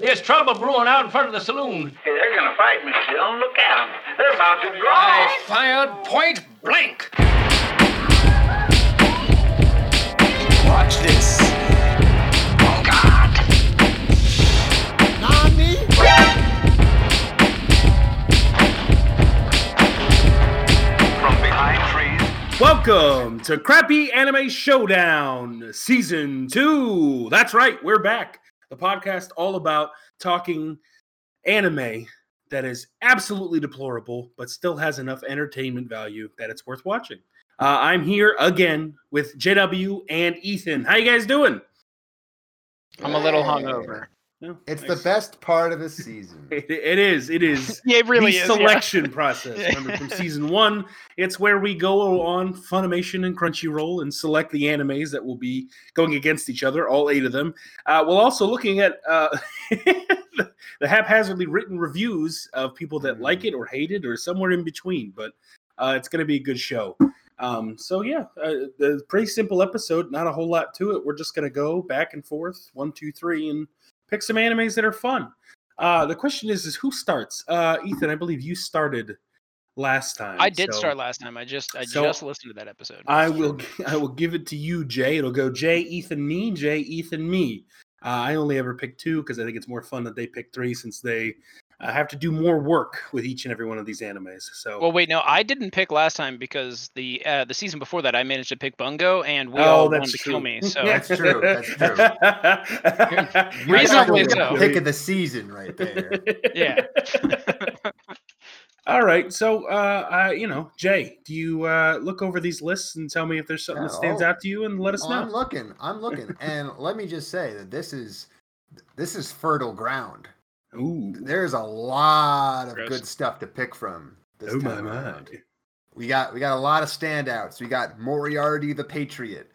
There's trouble brewing out in front of the saloon. Hey, they're gonna fight me, Still. Look at them. They're about to draw. I fired point blank. Watch this. Oh, God. From behind trees. Welcome to Crappy Anime Showdown Season 2. That's right, we're back. The podcast all about talking anime that is absolutely deplorable, but still has enough entertainment value that it's worth watching. Uh, I'm here again with JW and Ethan. How you guys doing? I'm a little hungover. No, It's nice. the best part of the season. It, it is. It is. Yeah, it really the is. yeah. selection process. Remember from season one, it's where we go on Funimation and Crunchyroll and select the animes that will be going against each other, all eight of them. Uh, we're also looking at uh, the, the haphazardly written reviews of people that like it or hate it or somewhere in between. But uh, it's going to be a good show. Um, so yeah, uh, the pretty simple episode. Not a whole lot to it. We're just going to go back and forth, one, two, three, and pick some animes that are fun. Uh, the question is, is who starts? Uh, Ethan, I believe you started last time. I did so start last time. I just I So, just listened to that episode. I will. I will give it to you, Jay. It'll go Jay, Ethan, me, Jay, Ethan, me. Uh, I only ever pick two because I think it's more fun that they pick three since they uh, have to do more work with each and every one of these animes. So. Well, wait, no, I didn't pick last time because the uh, the season before that I managed to pick Bungo, and we Oh, all that's wanted to kill me. So That's true, that's true. true. Reasonably so. Pick of the season right there. yeah, All right. So, uh, uh, you know, Jay, do you uh, look over these lists and tell me if there's something that stands oh. out to you and let us Oh, I'm looking. I'm looking. And let me just say that this is this is fertile ground. Ooh. There's a lot of Gross. good stuff to pick from this Oh my time my. We got we got a lot of standouts. We got Moriarty the Patriot.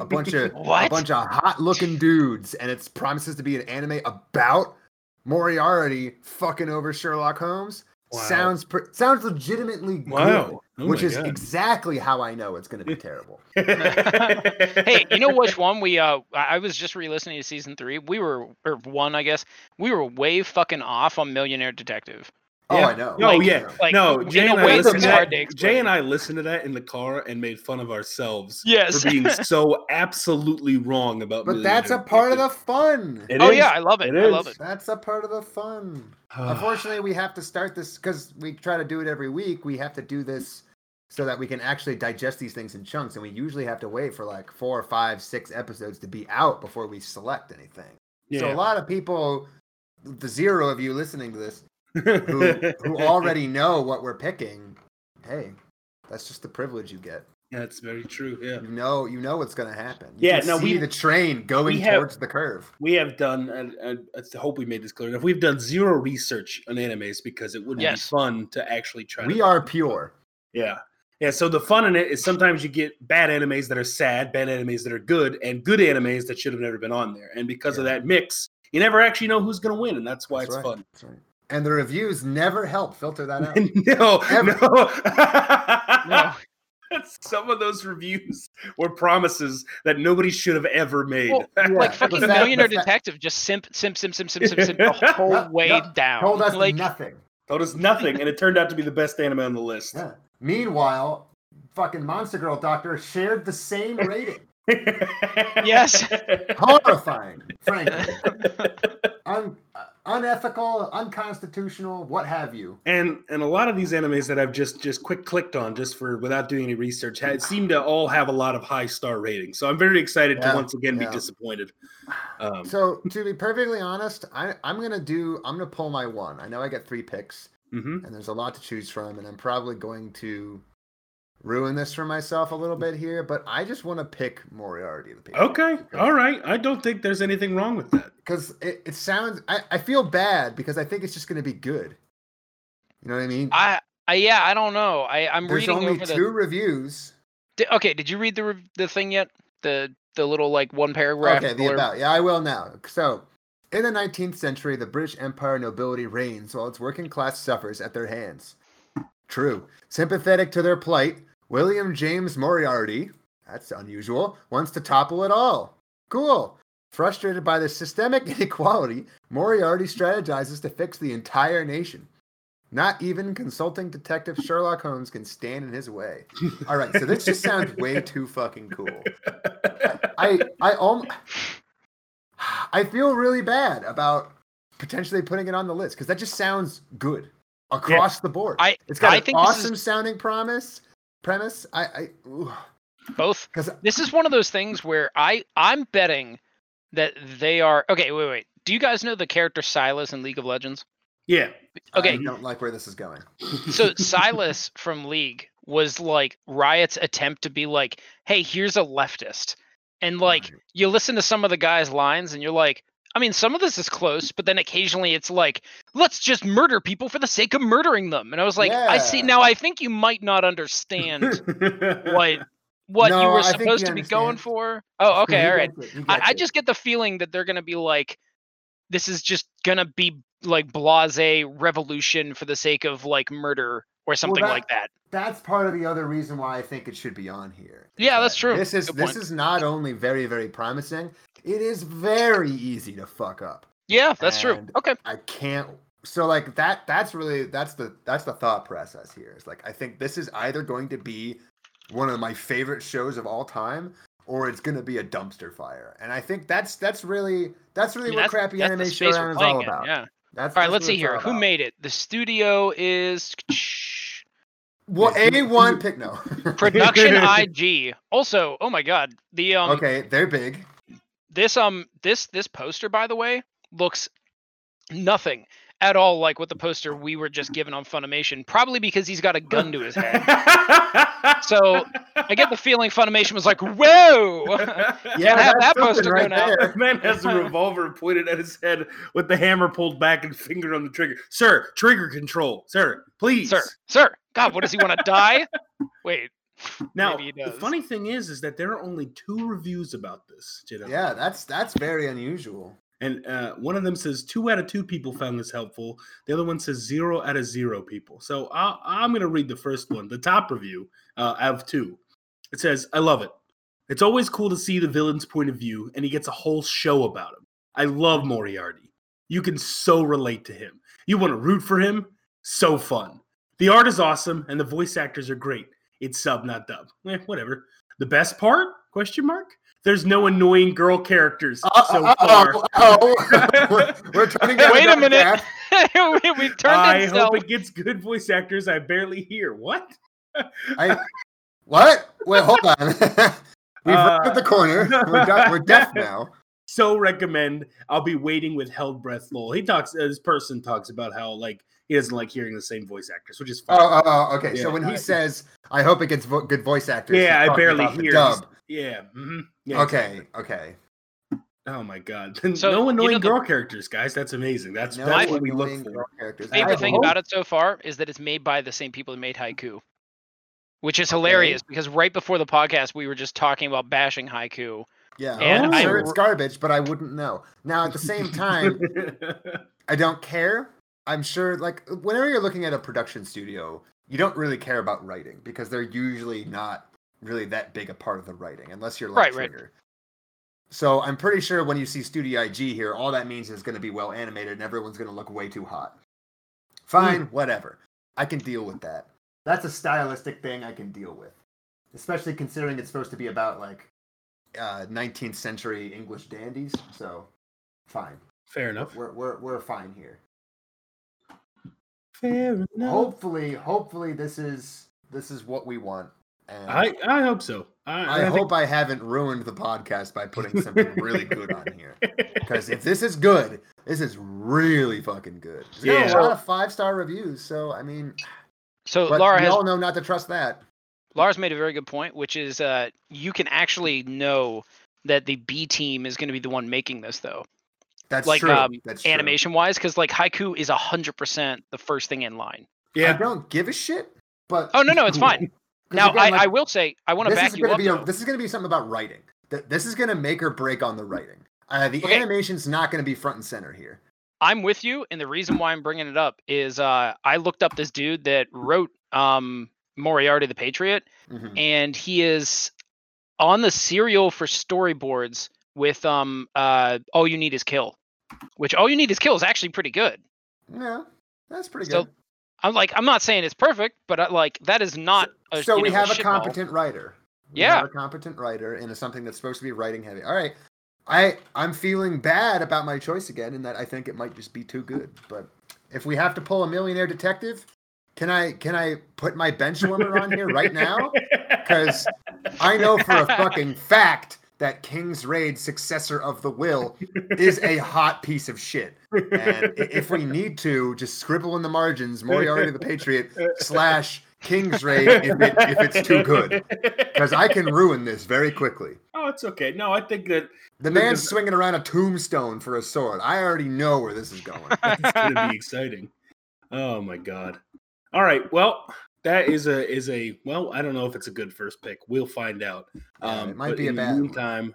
A bunch of a bunch of hot looking dudes, and it promises to be an anime about Moriarty fucking over Sherlock Holmes. Wow. Sounds pr- sounds legitimately good, Wow. Oh which is God. exactly how I know it's going to be terrible. hey, you know which one we uh I I was just re-listening to season three. We were or one, I guess. We were way fucking off on Millionaire Detective. Oh, Yeah. I know. No, Like- yeah, like, no. Jay a and I listened to that. Jay and I listened to that in the car and made fun of ourselves Yes. for being so absolutely wrong about. But that's a part of the fun. It oh is. yeah, I love it. It I love it. That's a part of the fun. Unfortunately, we have to start this because we try to do it every week. We have to do this so that we can actually digest these things in chunks, and we usually have to wait for like four, five, six episodes to be out before we select anything. So a lot of people, the zero of you listening to this, who who already know what we're picking, hey, that's just the privilege you get. That's very true. Yeah. You know, you know what's going to happen. You Yeah, can no, see we- the train going have- towards the curve. We have done, and, and I hope we made this clear enough. We've done zero research on animes because it wouldn't Yes. be fun to actually try. We to, are pure. Yeah. Yeah. So the fun in it is sometimes you get bad animes that are sad, bad animes that are good, and good animes that should have never been on there. And because of that mix, you never actually know who's going to win. And that's why That's it's right. fun. That's right. And the reviews never help filter that out. no, Ever. no. No. Some of those reviews were promises that nobody should have ever made. Well, Yeah, like the fucking fact- Millionaire the Detective, just simp, simp, simp, simp, simp, simp, simp the whole Yep, way yep. down. Told us like, nothing. Told us nothing, and it turned out to be the best anime on the list. Yeah. Meanwhile, fucking Monster Girl Doctor shared the same rating. Yes. Horrifying, frankly. Un- uh, unethical, unconstitutional, what have you. and and a lot of these animes that I've just just quick clicked on just for without doing any research had, seem to all have a lot of high star ratings. So I'm very excited Yeah, to once again yeah. be disappointed. Um, So, to be perfectly honest, I, I'm gonna do. I'm gonna pull my one. I know I got three picks, mhm. and there's a lot to choose from, and I'm probably going to ruin this for myself a little bit here. But I just want to pick Moriarty. The Patriot, Okay, all right. I don't think there's anything wrong with that. because it, it sounds I, I feel bad because I think it's just going to be good. You know what I mean? I, I, yeah, I don't know. I, I'm There's reading only over two the. reviews. Di- okay, did you read the rev- the thing yet? The the little like one paragraph. Okay, the blurb? about. Yeah, I will now. So, in the 19th century, the British Empire nobility reigns while its working class suffers at their hands. True. Sympathetic to their plight, William James Moriarty, that's unusual, wants to topple it all. Cool. Frustrated by the systemic inequality, Moriarty strategizes to fix the entire nation. Not even consulting detective Sherlock Holmes can stand in his way. All right, so this just sounds way too fucking cool. I I um, I feel really bad about potentially putting it on the list because that just sounds good across the board. I- it's got I an think this is- awesome sounding promise premise. I I Both. because This is one of those things where I I'm betting that they are okay. Wait, wait. Do you guys know the character Silas in League of Legends? Yeah. Okay, I don't like where this is going. so Silas from League was like Riot's attempt to be like, hey, here's a leftist. And like Right. you listen to some of the guys' lines and you're like, I mean, some of this is close, but then occasionally it's like, let's just murder people for the sake of murdering them. And I was like, I see now I think you might not understand what what you were supposed you to be going for. Oh, okay, all right. gets it, you I, I just get the feeling that they're gonna be like, this is just gonna be like blase revolution for the sake of like murder or something that- like that. that's part of the other reason why I think it should be on here. Yeah, that's true. This is Good this point. is not only very very promising, it is very easy to fuck up. Yeah, that's true. Okay. I can't. So like that. That's really that's the that's the thought process here. It's like I think this is either going to be one of my favorite shows of all time, or it's going to be a dumpster fire. And I think that's that's really that's I really mean, what that's- crappy that's the animation space we're around is all about. Yeah. That's All right, let's see here. all Who made it? The studio is Well, a one who- pick no. Production IG. Also, oh my god, the um okay, they're big. this um this this poster by the way looks nothing at all like what the poster we were just given on Funimation. Probably because he's got a gun to his head. So I get the feeling Funimation was like, "Whoa!" Yeah, have that poster right going out. there. This man has a revolver pointed at his head with the hammer pulled back and finger on the trigger. Sir, trigger control. Sir, please. sir, sir, God, what does he want to die? Wait, Now, the funny thing is, is that there are only two reviews about this. Jiddo. Yeah, that's that's very unusual. And uh, one of them says two out of two people found this helpful. The other one says zero out of zero people. So i I'm going to read the first one, the top review uh, out of two. It says, I love it. It's always cool to see the villain's point of view, and he gets a whole show about him. I love Moriarty. You can so relate to him. You want to root for him? So fun. The art is awesome, and the voice actors are great. It's sub, not dub. Eh, whatever. The best part? Question mark. There's no annoying girl characters so Uh, far. oh, oh. we're, we're turning Wait a minute. We, we turned I it hope it gets good voice actors. I barely hear. What? I, what? Wait, hold on. We've Uh, rounded the corner. We're, du- we're deaf now. So recommend. I'll be waiting with held breath. Lol. He talks. Uh, this person talks about how like he doesn't like hearing the same voice actors, which is fine. Oh, oh, oh, okay. Yeah, so when he I- says, "I hope it gets vo- good voice actors," yeah, I barely about the hear. Dub. Yeah. mhm, yeah, Okay, exactly. okay. Oh my god. So, no you annoying know the- girl characters, guys. That's amazing. That's No that's what we look for. girl characters. favorite thing hope- about it so far is that it's made by the same people that made Haikyu, which is hilarious because right before the podcast we were just talking about bashing Haikyu. Yeah, and I'm I- sure it's garbage, but I wouldn't know. Now, at the same time, I don't care. I'm sure, like, whenever you're looking at a production studio, you don't really care about writing because they're usually not really that big a part of the writing, unless you're like Right, right. So I'm pretty sure when you see Studio IG here, all that means is going to be well animated and everyone's going to look way too hot. Fine, whatever. I can deal with that. That's a stylistic thing I can deal with, especially considering it's supposed to be about like uh, 19th century English dandies. So, fine. Fair enough. We're we're we're fine here. Fair enough. Hopefully, hopefully this is this is what we want. And I I hope so. I, I, I think- hope I haven't ruined the podcast by putting something really good on here. Because if this is good, this is really fucking good. It's got Yeah. a lot of five star reviews, so I mean, So but Laura we has all know not to trust that. Lara's made a very good point, which is uh, you can actually know that the B team is going to be the one making this, though, That's like true. um, That's true. animation wise, because like Haikyu is hundred percent the first thing in line. Yeah, I yeah. don't give a shit. But Oh no, no, it's fine. Now again, I, like, I will say I want to this back is you up. be a, this is going to be something about writing. Th- This is going to make or break on the writing. Uh, the Okay. animation's not going to be front and center here. I'm with you, and the reason why I'm bringing it up is uh, I looked up this dude that wrote um, Moriarty the Patriot, Mhm. and he is on the serial for storyboards with um uh all you need is kill, which all you need is kill is actually pretty good. Yeah, that's pretty So, good. I'm like I'm not saying it's perfect, but uh, like that is not. a, so we know, have a shitball. competent writer. We Yeah. have a competent writer in something that's supposed to be writing heavy. All right, I I'm feeling bad about my choice again, in that I think it might just be too good. But if we have to pull a millionaire detective, can I can I put my bench warmer on here right now? Because I know for a fucking fact that King's Raid, successor of the Will, is a hot piece of shit. And if we need to, just scribble in the margins Moriarty the Patriot slash King's Raid if, it, if it's too good. Because I can ruin this very quickly. Oh, it's okay. No, I think that The man's if- swinging around a tombstone for a sword. I already know where this is going. it's going to be exciting. Oh my god! All right, well, that is a is a well. I don't know if it's a good first pick. We'll find out. Yeah, Um, it might but be a in bad the meantime,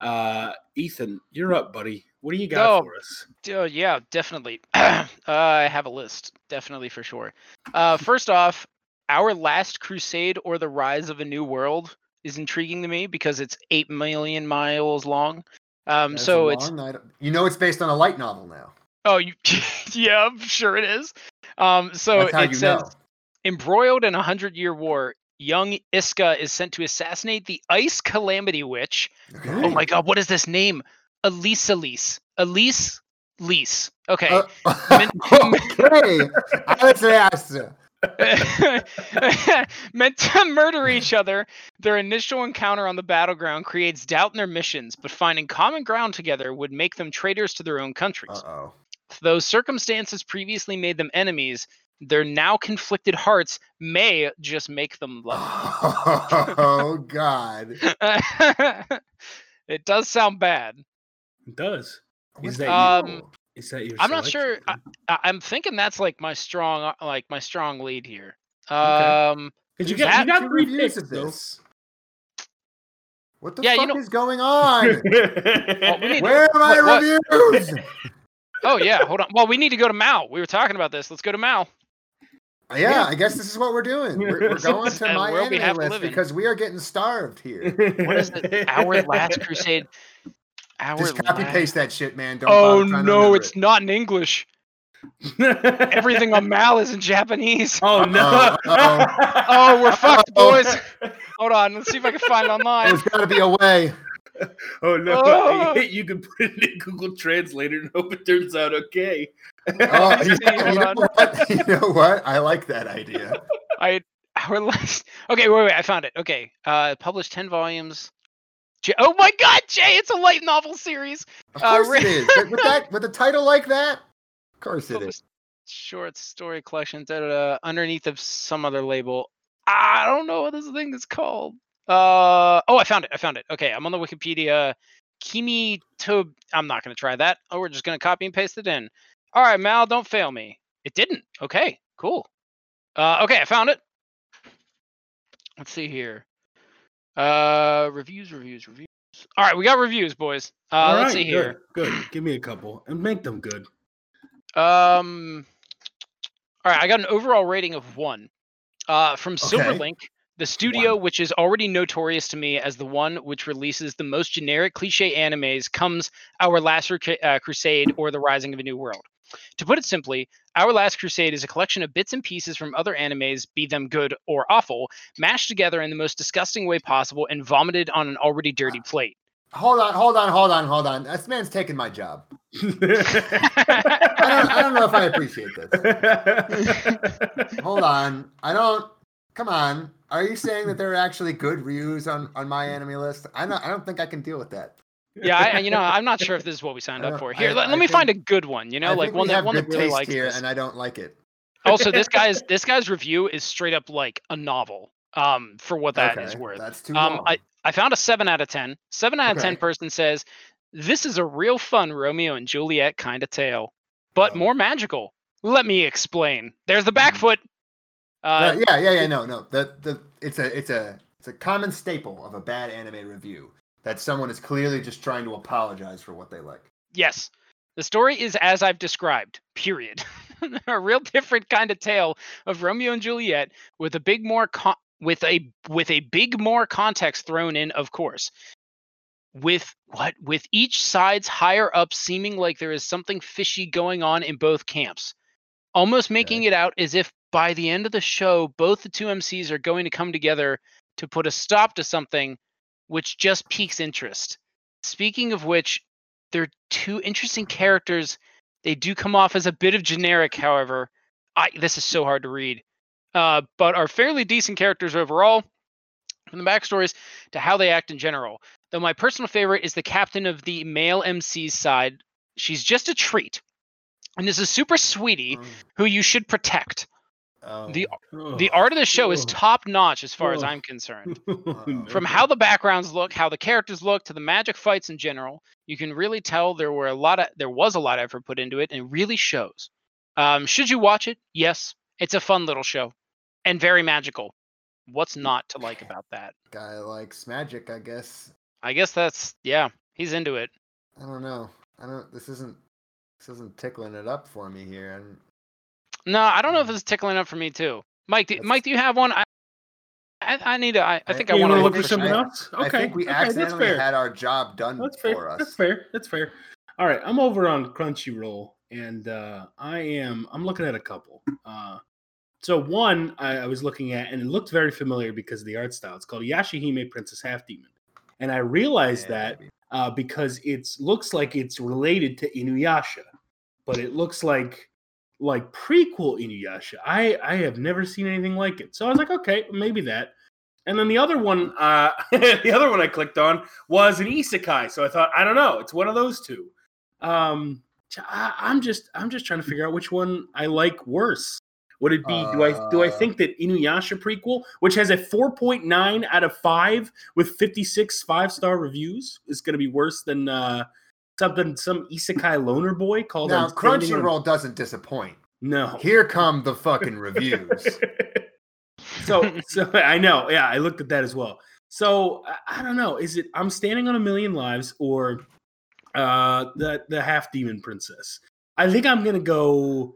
uh, Ethan, you're up, buddy. What do you got Oh. for us? Oh yeah, definitely. uh, I have a list, definitely for sure. Uh, first off, our last crusade or the rise of a new world is intriguing to me because it's eight million miles long. Um, That's so it's long. I don't- you know it's based on a light novel now. oh you yeah, I'm sure it is. Um, so That's how it you says know. Embroiled in a hundred year war. Young Iska is sent to assassinate the Ice Calamity Witch. Oh my god, what is this name? Elise Elise. Elise Lease. Okay. Uh, okay. Meant to murder each other, their initial encounter on the battleground creates doubt in their missions, but finding common ground together would make them traitors to their own countries. Uh oh. Though circumstances previously made them enemies, their now conflicted hearts may just make them love. Oh God. it does sound bad. It does. Is that Um, hell? Is that your? I'm not sure. I, I'm thinking that's like my strong, uh, like my strong lead here. Um, Because you got you got three picks of this. What the Yeah, you fuck know- is going on? we need- Where are my what- what- reviews? oh yeah, hold on. Well, we need to go to MAL. We were talking about this. Let's go to MAL. Yeah, I guess this is what we're doing. We're, we're going to the my world we have list live because we are getting starved here. What is it? Our last crusade. Our Just copy last- paste that shit, man. Don't Oh bother trying to no, it's it. not in English. Everything on MAL is in Japanese. Oh no! Uh-oh, Oh, we're fucked, boys. Hold on, let's see if I can find it online. There's got to be a way. Oh no! Oh. You can put it in Google Translator and hope it turns out okay. Oh, you, you know what? You know what? I like that idea. I our last. Okay, wait, wait. I found it. Okay, uh, published ten volumes. J- oh my God, Jay! It's a light novel series. Of Uh, course re- it is. With- With that, with a title like that, of course it is. Short story collection. Da, da, da, underneath of some other label. I don't know what this thing is called. Uh oh, I found it. I found it. Okay, I'm on the Wikipedia. Kimi to. I'm not gonna try that. Oh, we're just gonna copy and paste it in. All right, MAL, don't fail me. It didn't. Okay, cool. Uh, okay, I found it. Let's see here. Uh, reviews, reviews, reviews. All right, we got reviews, boys. Uh, All let's right, see here. Good. Give me a couple and make them good. Um. All right, I got an overall rating of one. Uh, from Silverlink, the studio, which is already notorious to me as the one which releases the most generic cliche animes, comes Our Last uh, Crusade or The Rising of a New World. To put it simply, Our Last Crusade is a collection of bits and pieces from other animes, be them good or awful, mashed together in the most disgusting way possible and vomited on an already dirty plate. Hold on, hold on, hold on, hold on. This man's taking my job. I don't, I don't know if I appreciate this. Hold on. I don't. Come on. Are you saying that there are actually good reviews on on MyAnimeList? I don't. I don't think I can deal with that. yeah, I, you know, I'm not sure if this is what we signed up for. Here, I- let, let me think- find a good one. You know, like one that one that really likes here, this. and I don't like it. also this guy's this guy's review is straight up like a novel um for what that is Okay, worth That's too um long. i i found a 7 out of 10 7 out of 10 person says this is a real fun romeo and juliet kind of tale but Oh. more magical let me explain there's the back foot Uh, yeah, yeah, yeah. No, no. The the it's a it's a it's a common staple of a bad anime review that someone is clearly just trying to apologize for what they like. yes the story is as i've described period a real different kind of tale of romeo and juliet with a big more con- with a with a big more context thrown in of course with what with each side's higher up seeming like there is something fishy going on in both camps almost making it out as if by the end of the show both the two mcs are going to come together to put a stop to something which just piques interest speaking of which they're two interesting characters they do come off as a bit of generic however I, this is so hard to read uh, but are fairly decent characters overall from the backstories to how they act in general. Though my personal favorite is the captain of the male MC's side. She's just a treat. And this is a super sweetie who you should protect. Um, The the art of the show is top notch as far as I'm concerned. um, From how the backgrounds look, how the characters look, to the magic fights in general, you can really tell there were a lot of there was a lot of effort put into it, and it really shows. Um, should you watch it? Yes, it's a fun little show, and very magical. What's not to like about that? guy likes magic, I guess. I guess that's yeah, he's into it. I don't know. I don't. This isn't. This isn't tickling it up for me here. And No, I don't know if it's tickling up for me too. Mike, do, Mike, do you have one? I, I, I need to. I, I I- think I you want want to to look for something else? Okay, I think we okay, accidentally had our job done That's for fair. us. That's fair. That's fair. All right, I'm over on Crunchyroll, and uh, I am. I'm looking at a couple. Uh, so one I, I was looking at, and it looked very familiar because of the art style. It's called Yashahime Princess Half Demon, and I realized Yeah, that maybe. Uh, because it looks like it's related to Inuyasha, but it looks like like prequel Inuyasha. I I have never seen anything like it, so I was like, okay, maybe that. And then the other one, uh, the other one I clicked on was an isekai. So I thought, I don't know, it's one of those two. Um, I, I'm just I'm just trying to figure out which one I like worse. Would it be? do I do I Uh, think that Inuyasha prequel, which has a 4.9 out of five with 56 five star reviews, is going to be worse than uh, something some isekai loner boy called? Now Crunchyroll doesn't disappoint. No. Here come the fucking reviews. so so I know, yeah, I looked at that as well. So I, I don't know. Is it I'm standing on a million lives or uh the the half demon princess? I think I'm gonna go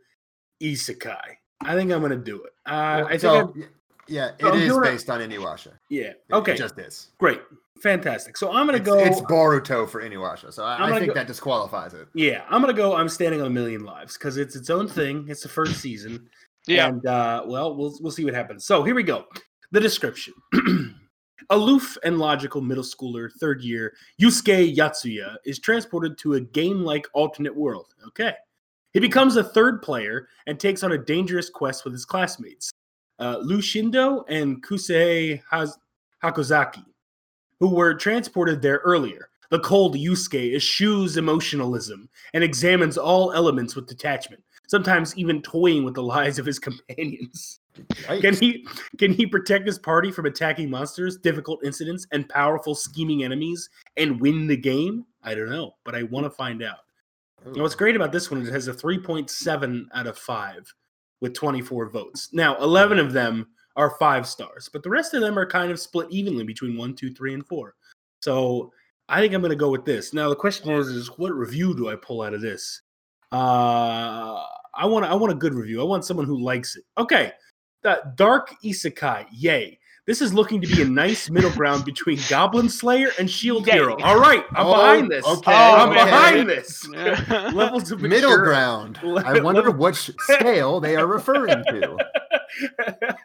isekai. I think I'm gonna do it. Uh, I think so, I'm- yeah, it so I'm is doing it- based on Inuyasha. yeah. Okay, it just is. great, fantastic. So I'm gonna It's, go. it's Boruto for Inuyasha, so I'm I, I think go- that disqualifies it. yeah, I'm gonna go. I'm standing on a million lives because it's its own thing. It's the first season. Yeah. And uh, well, we'll we'll see what happens. So here we go. The description. Aloof and logical middle schooler, third year, Yusuke Yatsuya is transported to a game-like alternate world. Okay. He becomes a third player and takes on a dangerous quest with his classmates, uh, Lushindo and Kusei Haz- Hakozaki, who were transported there earlier. The cold Yusuke eschews emotionalism and examines all elements with detachment, sometimes even toying with the lies of his companions. Can he can he protect his party from attacking monsters, difficult incidents, and powerful scheming enemies and win the game? I don't know, but I want to find out. And what's great about this one is it has a 3.7 out of 5 with 24 votes. Now, 11 of them are five stars, but the rest of them are kind of split evenly between one, two, three, and four. So I think I'm going to go with this. Now, the question is, is what review do I pull out of this? Uh, I want I want a good review. I want someone who likes it. Okay, uh, Dark Isekai, yay. This is looking to be a nice middle ground between Goblin Slayer and Shield Yay. Hero. All right, I'm Oh, behind this. okay, I'm okay. behind this. Yeah. Levels of Middle mature- ground. I wonder level- which scale they are referring to.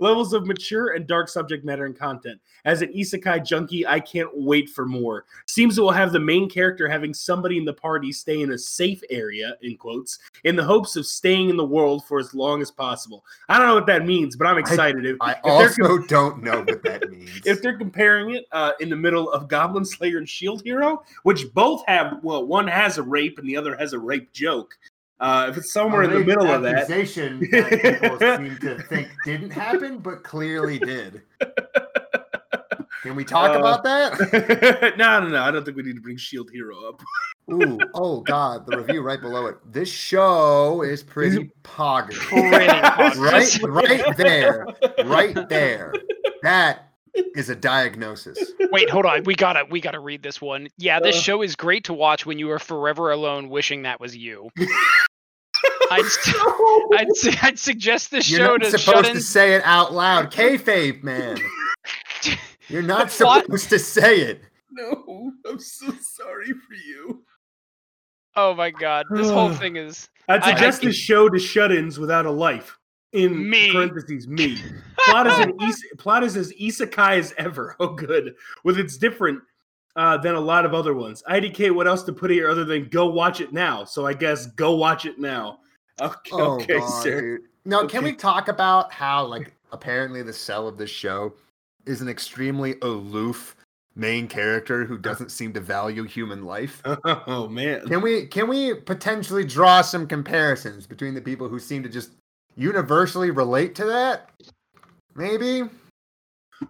Levels of mature and dark subject matter and content. As an isekai junkie, I can't wait for more. Seems it will have the main character having somebody in the party stay in a safe area, in quotes, in the hopes of staying in the world for as long as possible. I don't know what that means, but I'm excited. if, I if they're com- also don't know what that means. if they're comparing it uh, in the middle of Goblin Slayer and Shield Hero, which both have, well, one has a rape and the other has a rape joke. Uh, if it's somewhere in the middle of that, accusation that people seem to think didn't happen, but clearly did. Can we talk Uh, about that? no, no, no. I don't think we need to bring Shield Hero up. Ooh, oh god, the review right below it. This show is pretty pogger. Pretty right, right there, right there. That is a diagnosis. Wait, hold on. We gotta we gotta read this one. Yeah, this Uh. show is great to watch when you are forever alone, wishing that was you. I'd, st- I'd, su- I'd suggest this You're show not to shut supposed in. to say it out loud. Kayfabe, man. You're not The plot- supposed to say it. No, I'm so sorry for you. Oh my god, this whole thing is. I'd I- I suggest can- this show to shut-ins without a life. In Me. parentheses, me. plot is an is- plot is as isekai as ever. Oh, good. With it's different uh, than a lot of other ones. IDK, what else to put here other than go watch it now? So I guess go watch it now. Okay, Oh, okay God, sir. dude. No, can we talk about how like apparently the cell of this show is an extremely aloof main character who doesn't seem to value human life? Oh man. Can we can we potentially draw some comparisons between the people who seem to just universally relate to that? Maybe.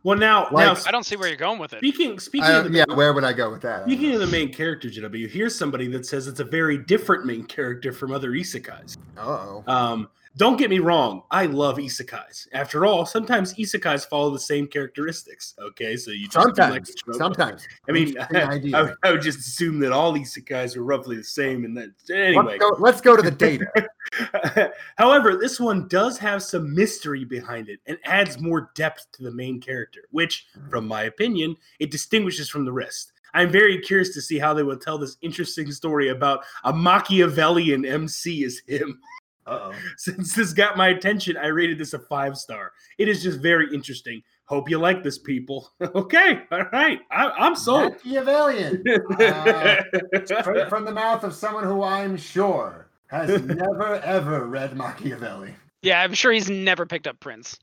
Well, now, now I don't see where you're going with it. speaking speaking I of don't- the yeah, where would I go with that? Speaking know. of the main character, JW, here's somebody that says it's a very different main character from other isekais. Uh-oh. Um, don't get me wrong, I love isekais. After all, sometimes isekais follow the same characteristics. Okay, so you just do like Sometimes, sometimes. I mean, I, idea. I would just assume that all isekais are roughly the same, and that anyway. Let's, go, let's go to the data. However, this one does have some mystery behind it and adds more depth to the main character, which, hmm. from my opinion, it distinguishes from the rest. I'm very curious to see how they will tell this interesting story about a Machiavellian MC as him. Uh-oh. Since this got my attention, I rated this a five star. It is just very interesting. Hope you like this, people. okay, all right, I, I'm sold. Machiavellian. Uh, from the mouth of someone who I'm sure has never ever read Machiavelli. Yeah, I'm sure he's never picked up Prince.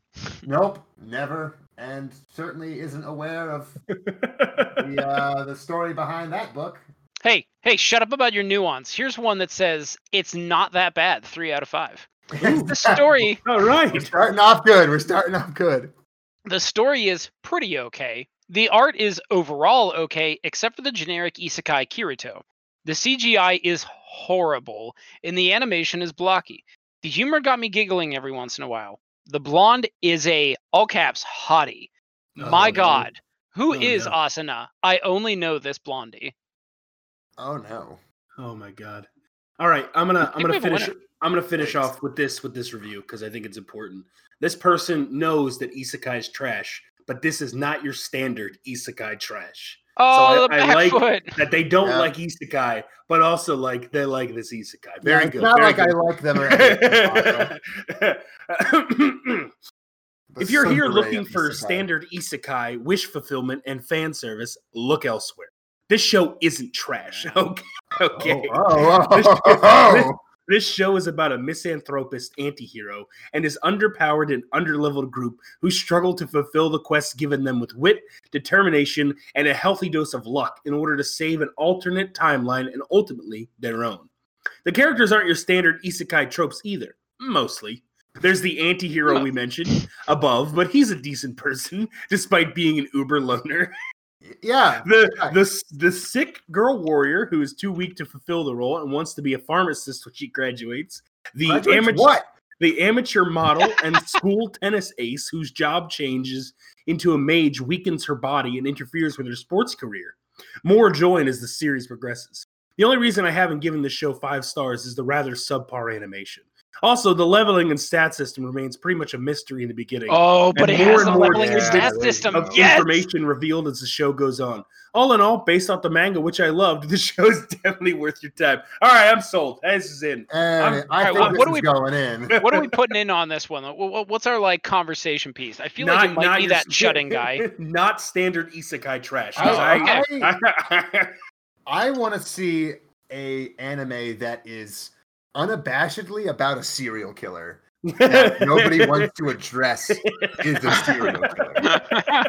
Nope, never, and certainly isn't aware of the uh, the story behind that book. Hey, hey, shut up about your nuance. Here's one that says it's not that bad. Three out of five. The story, all right. We're starting off good. We're starting off good. the story is pretty okay. The art is overall okay, except for the generic isekai Kirito. The CGI is horrible, and the animation is blocky. The humor got me giggling every once in a while. The blonde is a all caps hottie. My Oh, no. God, who Oh, is no. Asuna? I only know this blondie. Oh no. Oh my god. All right, I'm gonna I'm gonna we have a finish. I'm gonna finish off with this with this review because I think it's important. This person knows that isekai is trash, but this is not your standard isekai trash. Oh, I- the I like- foot. That they don't Yeah. like isekai, but also like they like this isekai. Yeah, Very it's good. not very like I like them or anything. If you're here looking for Isekai. standard isekai, wish fulfillment, and fan service, look elsewhere. This show isn't trash. Okay. Okay. Oh, oh, This- oh, oh, oh. This show is about a misanthropist antihero and his underpowered and underleveled group who struggle to fulfill the quests given them with wit, determination, and a healthy dose of luck in order to save an alternate timeline and ultimately their own. The characters aren't your standard isekai tropes either, mostly. There's the anti-hero we mentioned above, but he's a decent person despite being an uber loner. Yeah. The, Right. the the sick girl warrior who is too weak to fulfill the role and wants to be a pharmacist when she graduates. The Graduates amateur what? the amateur model and school tennis ace whose job changes into a mage weakens her body and interferes with her sports career. More join as the series progresses. The only reason I haven't given the show five stars is the rather subpar animation. Also, the leveling and stat system remains pretty much a mystery in the beginning Oh, but And it more has and a more leveling and stat system. of Yes! information revealed as the show goes on. All in all, based off the manga, which I loved, the show is definitely worth your time. All right, I'm sold. This is in. And I'm- Alright, think what- this what do is we- going in. What are we putting in on this one? Wh- wh- What's our like conversation piece? I feel Not- like it might be your that st- shutting guy. Not standard isekai trash. Oh, I- okay. I want to see a anime that is unabashedly about a serial killer that nobody wants to address is a serial killer.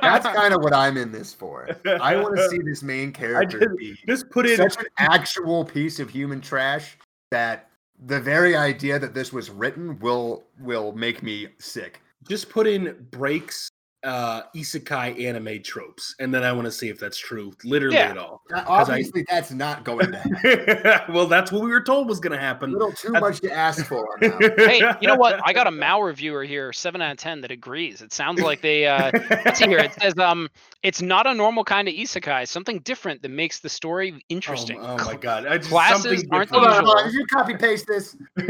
That's kind of what I'm in this for. I want to see this main character did- be Just put in. such an actual piece of human trash that the very idea that this was written will will make me sick. Just put in breaks. Uh, isekai anime tropes, and then I want to see if that's true, literally Yeah. at all. That- 'Cause I- Obviously, that's not going to happen. well, that's what we were told was going to happen A happen. little too much to ask for. Hey, you know what? I got a MAL reviewer here, seven out of ten, that agrees. It sounds like they. Uh, let's see here. It says, um, it's not a normal kind of isekai. Something different that makes the story interesting. Oh, oh my god! I just, Classes aren't Hold on, hold on. Did you copy paste this? Wait,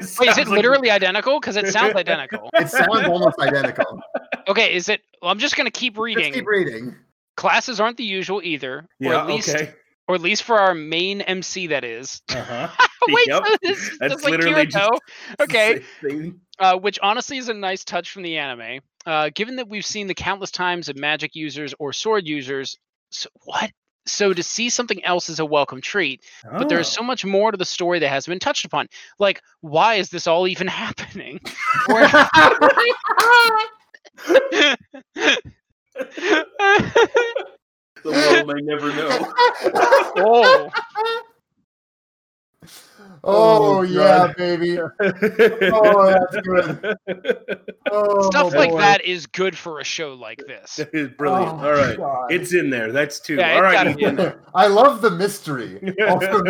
is Sounds it like- literally identical? Because it sounds identical. It sounds almost identical. Okay, is it? Well, I'm just gonna keep Let's reading. keep reading. Classes aren't the usual either, or at least, okay. or at least for our main MC. That is. Uh-huh. Wait, Yep. so this is That's just like literally Kirito. just- Okay, Same. uh, which honestly is a nice touch from the anime. Uh, given that we've seen the countless times of magic users or sword users, so what? So to see something else is a welcome treat. But there's Oh. so much more to the story that hasn't been touched upon. Like, why is this all even happening? Or- the world may never know. oh, Oh, Oh, yeah, baby. Oh, that's good. Oh, stuff like that is good for a show like this. That is brilliant. Oh, All right. God. It's in there. That's two. Yeah, All it's gotta right. be in Ethan. I love the mystery, also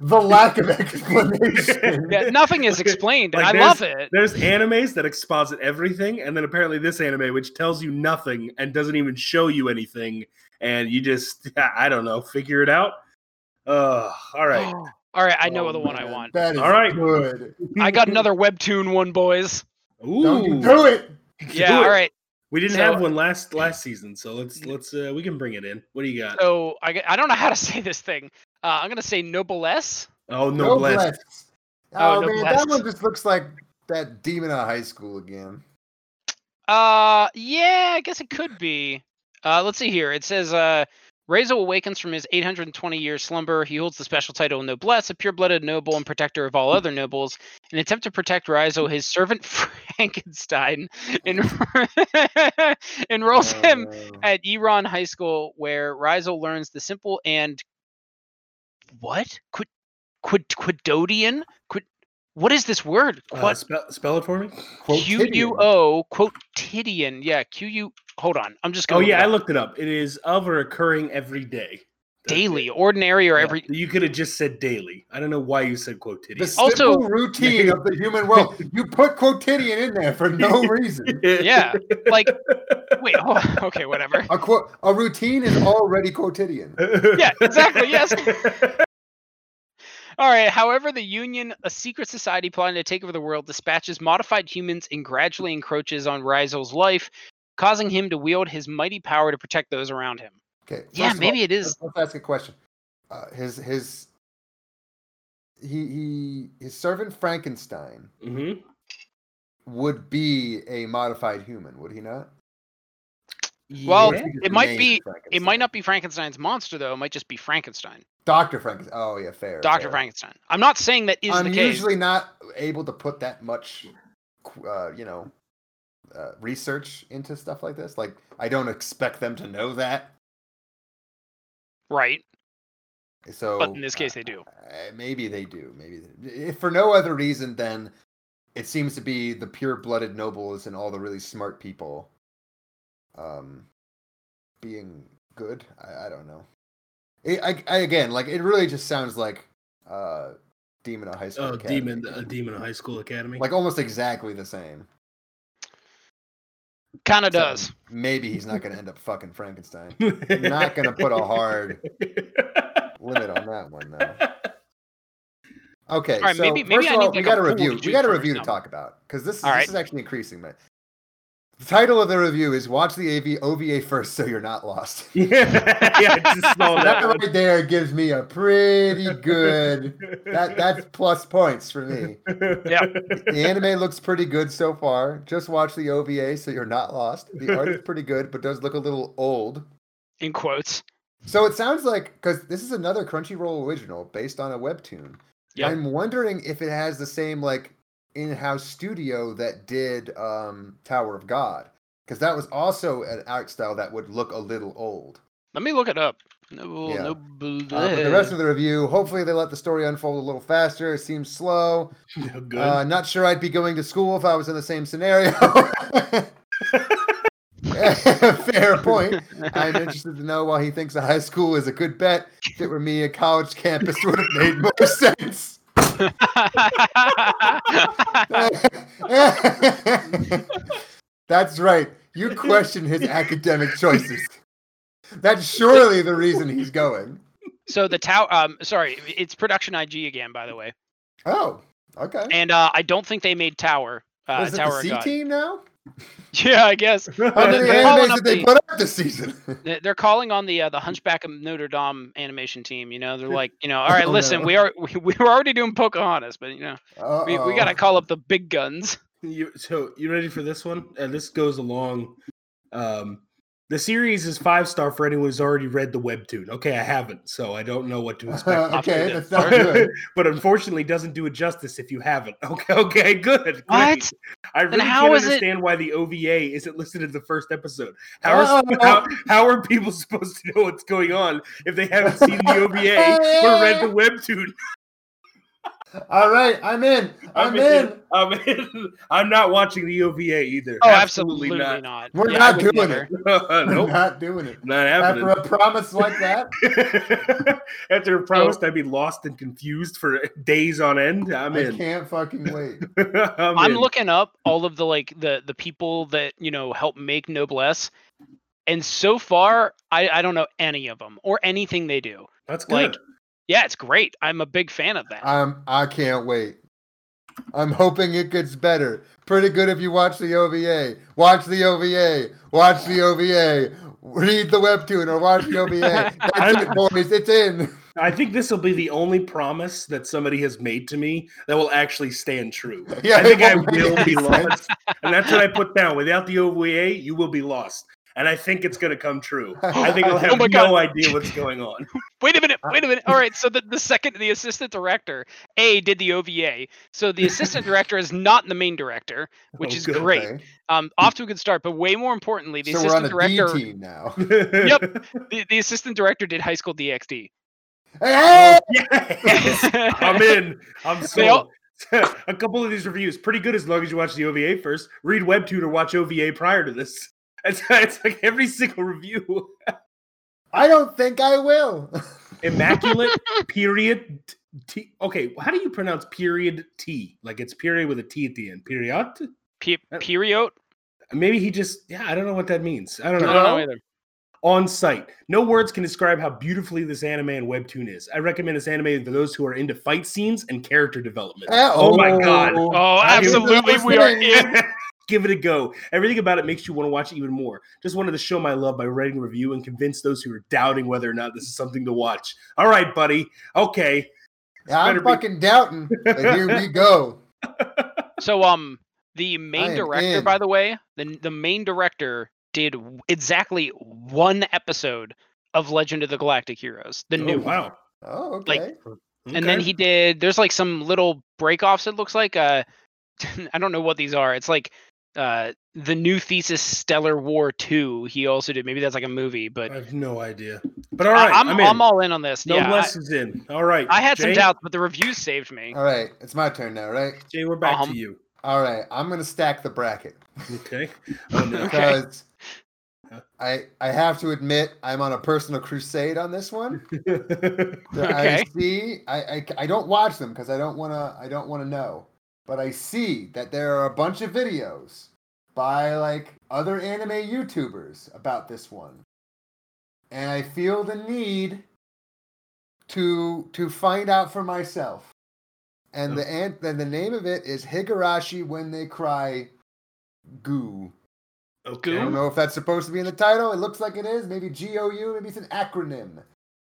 the lack of explanation. Yeah, nothing is explained. Like, I love it. There's animes that exposit everything, and then apparently this anime, which tells you nothing and doesn't even show you anything, and you just, I don't know, figure it out. Uh, all right. All right, I know Oh, the one I want. That is All right. good. I got another webtoon one, boys. Don't Ooh, do it. Yeah, Do it. all right. We didn't So- have one last last season, so let's let's uh we can bring it in. What do you got? So I don't know how to say this thing. Uh, I'm gonna say noblesse. Oh no, bless. Noblesse. Oh, Oh, man, that one just looks like that demon of high school again. Uh, yeah, I guess it could be. Uh, let's see here. It says, uh, Reizo awakens from his 820 year slumber. He holds the special title of Noblesse, a pure blooded noble and protector of all other nobles. In an attempt to protect Reizo, his servant Frankenstein en- enrolls him Oh, at Iran High School, where Reizo learns the simple and what? Quid, quid, quidodian? Quid, what is this word? Uh, Quad, spell, spell it for me. Q U O quotidian. Yeah, Q U. Hold on, I'm just going. Oh yeah, I looked it up. It is of or occurring every day. That's daily, it. ordinary, or Yeah, every. You could have just said daily. I don't know why you said The quotidian. Also- routine of the human world. You put quotidian in there for no reason. Yeah, like wait, hold oh, on. okay, whatever. A quote, a routine is already quotidian. Yeah, exactly, yes. All right. However, the Union, a secret society plotting to take over the world, dispatches modified humans and gradually encroaches on Raizel's life, causing him to wield his mighty power to protect those around him. Okay. Yeah, maybe all, it is. Let's, let's ask a question. Uh, his his he he his servant Frankenstein hmm would be a modified human, would he not? Well, Or is he just it might be- It might not be Frankenstein's monster, though. It might just be Frankenstein, Doctor Frankenstein. Oh yeah, fair. Doctor. Frankenstein. I'm not saying that is I'm the case. usually not able to put that much, uh, you know, uh, research into stuff like this. Like, I don't expect them to know that. Right. So, But in this case, they do. uh, maybe they do. Maybe they, if for no other reason than it seems to be the pure-blooded nobles and all the really smart people, um, being good. I, I don't know. It, I, I again, like it really just sounds like uh, Demon of High School. Oh, Academy demon, again. a demon high school academy. like almost exactly the same. Kind of So, does. Maybe he's not going to end up fucking Frankenstein. not gonna put a hard limit on that one though. Okay, All right, so maybe- maybe first I of all, need, we like, a got a review. We got a review to talk about because this, All this right. is actually increasing. Man. The title of the review is "Watch the AV OVA first, so you're not lost." yeah, yeah, I just saw that that. right there gives me a pretty good. That that's plus points for me. Yeah. The anime looks pretty good so far. Just watch the OVA, so you're not lost. The art is pretty good, but does look a little old. In quotes. So it sounds like because this is another Crunchyroll original based on a webtoon. Yep. I'm wondering if it has the same like in-house studio that did um, Tower of God, because that was also an art style that would look a little old. Let me look it up. No, Yeah. no. Uh, but the rest of the review, hopefully they let the story unfold a little faster. It seems slow. Yeah, Good. Uh, not sure I'd be going to school if I was in the same scenario. Fair point. I'm interested to know why he thinks a high school is a good bet. If it were me, a college campus would have made more sense. That's right. You question his academic choices. That's surely the reason he's going. so the tower. Um, sorry, it's production IG again, by the way. Oh, okay. And uh, I don't think they made Tower. Uh, Was it Tower the C team now? Yeah, I guess How many They're animes up did they the- put up this season? They- they're calling on the uh, the Hunchback of Notre Dame animation team. You know, they're like, you know, all right, Oh, listen, no. we are we, we were already doing Pocahontas, but you know, we, we got to call up the big guns. You, so you ready for this one? And this goes along. Um, the series is five star for anyone who's already read the webtoon. Okay, I haven't, so I don't know what to expect. okay, that's not good. but unfortunately, doesn't do it justice if you haven't. Okay, okay, good. great. What? I really how can't is it- understand why the OVA isn't listed in the first episode. How are, Oh. how, how are people supposed to know what's going on if they haven't seen the OVA or read the webtoon? All right, I'm in. I'm, in. I'm in. I'm not watching the OVA either. Oh, absolutely, not. not. We're Yeah, not doing never. it. We're nope, not doing it. not happening. After a promise like that, After a promise I'd be lost and confused for days on end, I'm I in. can't fucking wait. I'm, I'm looking up all of the like the the people that you know help make Noblesse, and so far I I don't know any of them or anything they do. That's good. like, Yeah, it's great. I'm a big fan of that. I'm. I can't wait. I'm hoping it gets better. Pretty good if you watch the OVA. Watch the OVA. Watch the OVA. Read the webtoon or watch the OVA. That's it, boys. It's in. I think this will be the only promise that somebody has made to me that will actually stand true. Yeah, I think I won't make will any be lost. And that's what I put down. Without the OVA, you will be lost. And I think it's going to come true. I think I'll have Oh no idea what's going on. Wait a minute. Wait a minute. All right. So the, the second, the assistant director, A, did the OVA. So the assistant director is not the main director, which Oh, is good. great. Okay. Um, off to a good start. But way more importantly, the So we're on assistant a D director, team now. Yep. the, the assistant director did High School DxD. Hey! Yes! I'm in. I'm They all- sold. a couple of these reviews pretty good as long as you watch the OVA first. Read Webtoon or watch OVA prior to this. It's, it's like every single review. I don't think I will. Immaculate period T. Okay, how do you pronounce period T? Like it's period with a T at the end. Period. P- uh, Period. Maybe he just yeah. I don't know what that means. I don't I know. don't know either. on site. No words can describe how beautifully this anime and webtoon is. I recommend this anime for those who are into fight scenes and character development. Uh, oh, my God. Oh, oh absolutely. We are things. in. Give it a go. Everything about it makes you want to watch it even more. Just wanted to show my love by writing a review and convince those who are doubting whether or not this is something to watch. All right, buddy. Okay. Yeah, I'm be- fucking doubting. But here we go. So, um, the main director, in. by the way, the the main director did exactly one episode of Legend of the Galactic Heroes, the Oh, new one. wow. Oh, okay. Like, And then he did. There's like some little break-offs. It looks like. Uh, I don't know what these are. It's like uh the new thesis Stellar War 2 he also did maybe that's like a movie but I have no idea. But all right, I, I'm, I'm. I'm all in on this Noblesse is in. All right. I, I had some doubts but the reviews saved me All right, it's my turn now, right? Jay, we're back Um, to you. All right, I'm gonna stack the bracket Okay. Oh no. Okay. because I I have to admit I'm on a personal crusade on this one. okay. I see. I, I I don't watch them because I don't wanna I don't wanna know. But I see that there are a bunch of videos by like other anime YouTubers about this one, and I feel the need to to find out for myself. And the oh. and then the name of it is Higurashi when they cry goo. okay. I don't know if that's supposed to be in the title. It looks like it is. Maybe G O U. Maybe it's an acronym.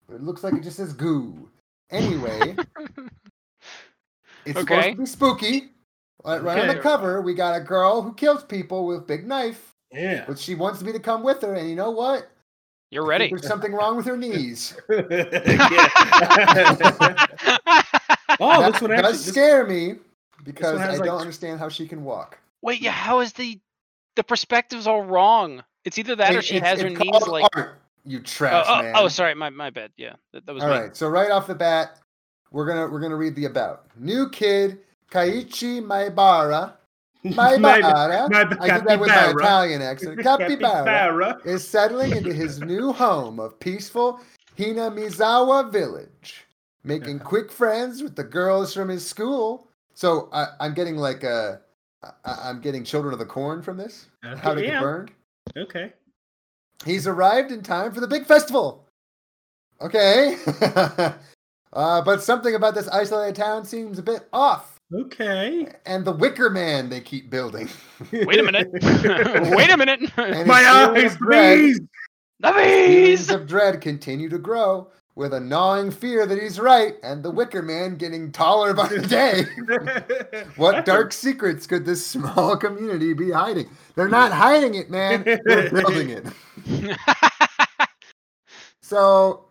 But it looks like it just says goo. Anyway, it's supposed to be spooky. Right, right on the cover, we got a girl who kills people with big knife, Yeah. but she wants me to come with her. And you know what? you're ready There's something wrong with her knees. Yeah. oh, that this one does actually. this- scare me because I like, don't understand how she can walk. wait yeah how is the the perspectives all wrong it's either that or she has her knees like art, you oh, trash oh, oh, oh man. oh sorry my, my bad yeah that, that was All me. right, so right off the bat, we're gonna we're gonna read the about. New kid Keiichi Maebara. Maibara. my I did that with my. Italian accent. Capybara is settling into his new home of peaceful Hinamizawa village, making quick friends with the girls from his school. So I, I'm getting like a, I, I'm getting Children of the Corn from this. How to yeah. get burned. Okay. He's arrived in time for the big festival. Okay. Uh, but something about this isolated town seems a bit off. Okay. and the Wicker Man they keep building. Wait a minute. Wait a minute. And My eyes, of dread- please. The bees! of dread continue to grow with a gnawing fear that he's right, and the Wicker Man getting taller by the day. What dark secrets could this small community be hiding? They're not hiding it, man. They're building it. So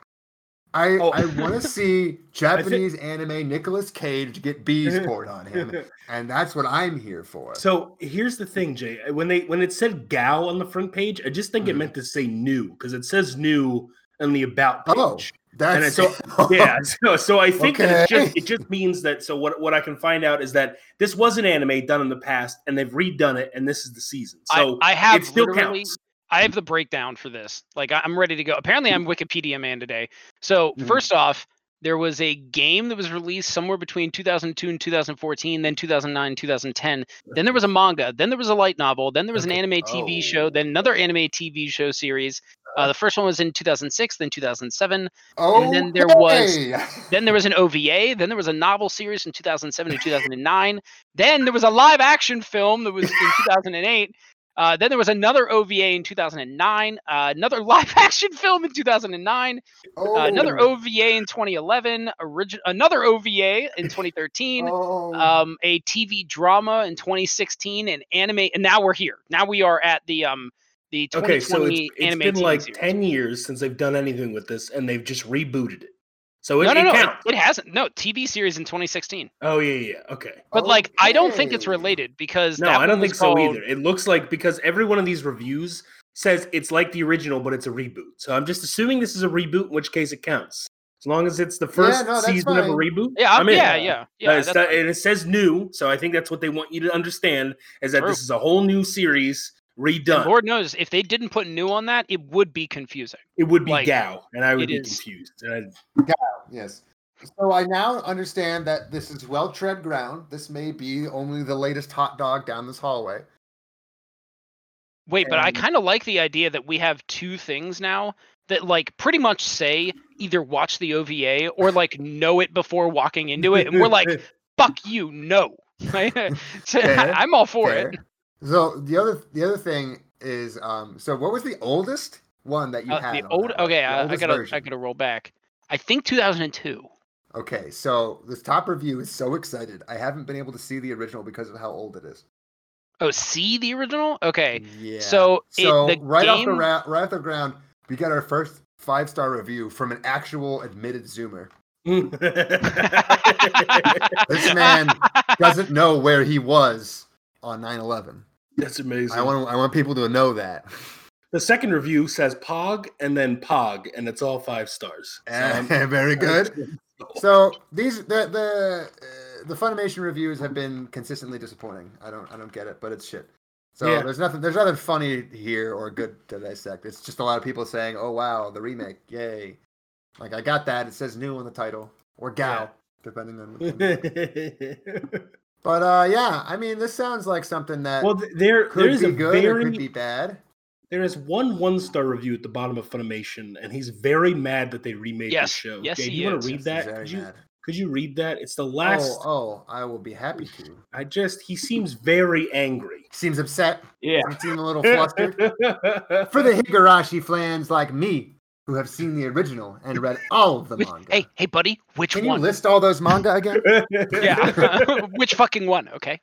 I Oh. I want to see Japanese anime Nicolas Cage get bees poured on him, and that's what I'm here for. So here's the thing, Jay. When they when it said "gal" on the front page, I just think it Mhm. meant to say "new" because it says "new" on the about page. Oh, and that's so yeah, so, so I think that it's Okay. just it just means that. So what what I can find out is that this was an anime done in the past, and they've redone it, and this is the season. So I, I have it still literally, counts. I have the breakdown for this. Like I'm ready to go. Apparently, I'm Wikipedia man today. So Mhm. first off, there was a game that was released somewhere between 2002 and 2014, then 2009, 2010. Then there was a manga. Then there was a light novel. Then there was an anime TV Oh. show. Then another anime TV show series. Uh, the first one was in 2006, then 2007. oh, then there was- okay. Then there was an OVA. Then there was a novel series in 2007 and 2009. Then there was a live action film that was in 2008. Uh, then there was another OVA in 2009. Uh, another live action film in 2009. oh, Uh, another OVA in 2011. Origi- another OVA in 2013. Oh, Um, a TV drama in 2016. And anime. And now we're here. Now we are at the um the 2020 Okay, so it's, it's anime been like series. ten years since they've done anything with this, and they've just rebooted it. So it, no, no, it no. It, counts. it hasn't. No, TV series in 2016. Oh yeah, yeah, yeah, okay. But like, I don't think it's related because No, I don't think so called- either. It looks like because every one of these reviews says it's like the original, but it's a reboot. So I'm just assuming this is a reboot, in which case it counts. As long as it's the first no, that's season of a reboot. Yeah, I'm, I'm in. yeah, yeah, yeah. Uh, that's that- and it says new, so I think that's what they want you to understand is that True. this is a whole new series And redone. Lord knows if they didn't put new on that, it would be confusing. it would be like, Gao, and I would be is- confused. And I'd- yes. So I now understand that this is well tread ground. This may be only the latest hot dog down this hallway. Wait, but I kind of like the idea that we have two things now that like pretty much say either watch the OVA or like know it before walking into it, and we're like, fuck you, no. So, Fair, I'm all for Fair. it. So the other the other thing is um so what was the oldest one that you Uh, had? the old that okay. The I, I gotta I gotta roll back. I think 2002. Okay, so this top review is so excited. I haven't been able to see the original because of how old it is. Oh, see the original? Okay, Yeah. so, it, So the right off the ra- right off the ground, we got our first five star review from an actual admitted Zoomer. This man doesn't know where he was on 9/11. That's amazing. I want I want people to know that. the second review says Pog and then Pog, and it's all five stars. So I'm- Very good. So these the the uh, the Funimation reviews have been consistently disappointing. I don't I don't get it, but it's shit. So Yeah. there's nothing there's nothing funny here or good to dissect. It's just a lot of people saying, "Oh wow, the remake, yay!" Like I got that. It says new on the title or Gao, Yeah. depending on. Which one. but uh, yeah, I mean, this sounds like something that well, there could there is be a good or could be bad. there is one one star review at the bottom of Funimation, and he's very mad that they remade Yes, the show. yes, Jay, do he you want to read He's that? Could you mad. could you read that? It's the last. Oh, oh, I will be happy to. I just he seems very angry. Seems upset. Yeah. He seems a little flustered. For the Higurashi fans like me, who have seen the original and read all of the Which- manga. hey, hey, buddy, which one? Can you list all those manga again? yeah, which fucking one? Okay.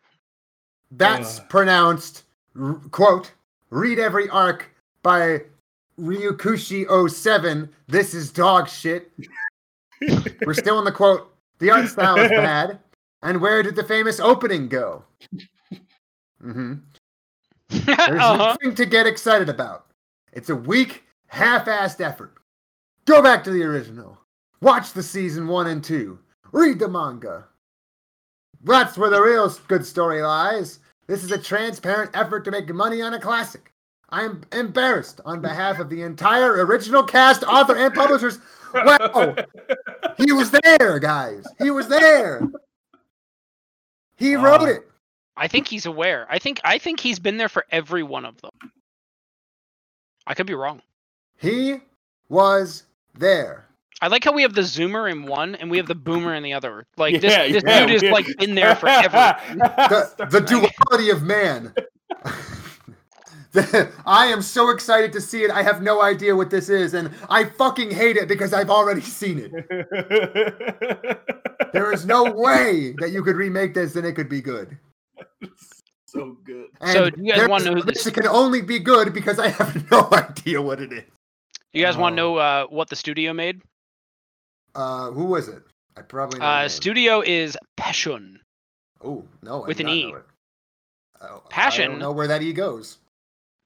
That's Ugh. pronounced, r- quote, read every arc by Ryukishi07. This is dog shit. We're still in the quote. The art style is bad. And where did the famous opening go? Mm-hmm. There's uh-huh. nothing to get excited about. It's a weak, half-assed effort. Go back to the original. Watch the season one and two. Read the manga. That's where the real good story lies. This is a transparent effort to make money on a classic. I am embarrassed on behalf of the entire original cast, author, and publishers. Wow, he was there, guys. He was there. He wrote Wow. it. I think he's aware. I think I think he's been there for every one of them. I could be wrong. He was there. I like how we have the zoomer in one and we have the boomer in the other. Like this, Yeah, this yeah, dude is yeah. like been there forever. the, the duality of man. I am so excited to see it. I have no idea what this is, and I fucking hate it because I've already seen it. There is no way that you could remake this and it could be good. so good. So, do you guys wanna know who this- It can only be good because I have no idea what it is. You guys want to Oh. know uh, what the studio made? Uh, who was it? I probably know. Uh, studio is Passion. Oh no, I with an E. Oh, I Passion. don't know where that E goes.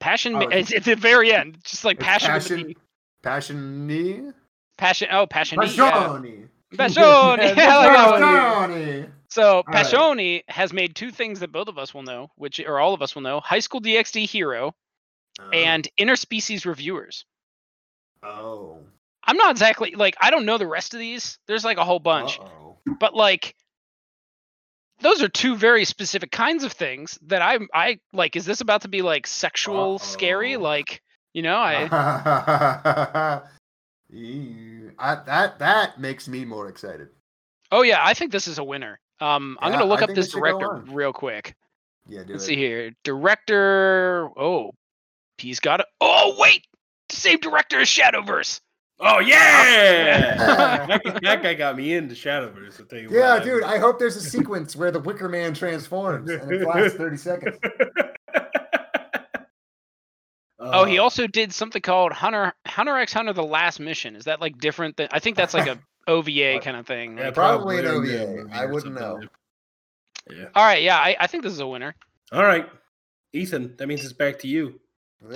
Passion. Oh, it's- it's at the very end. Just like passion. passion, E. passion, Passion. Oh, passion. Yeah. passion, Passion. yeah, I like that one. passion. So right. Has made two things that both of us will know, which or all of us will know: High School DxD Hero and Interspecies Reviewers. Oh, I'm not exactly like I don't know the rest of these. There's like a whole bunch, Uh-oh. but like those are two very specific kinds of things that I'm I like. Is this about to be like sexual scary? Uh-oh. Like you know I I- that that makes me more excited. oh yeah I think this is a winner. Um, I'm gonna look I up this this should go director real quick. Yeah, do Let's it. see here. Director. Oh, he's got a. Oh wait, same director as Shadowverse. Oh yeah! Yeah. that, guy- that guy got me into Shadowverse. I'll tell you Yeah, what. dude, I hope there's a sequence where the Wicker Man transforms and it lasts 30 seconds. Oh, he Uh, also did something called Hunter Hunter x Hunter: The Last Mission. Is that like different than? I think that's like a OVA kind of thing. yeah, like- Probably an a OVA. I wouldn't know. Yeah. All right, yeah, I, I think this is a winner. All right, Ethan. That means it's back to you.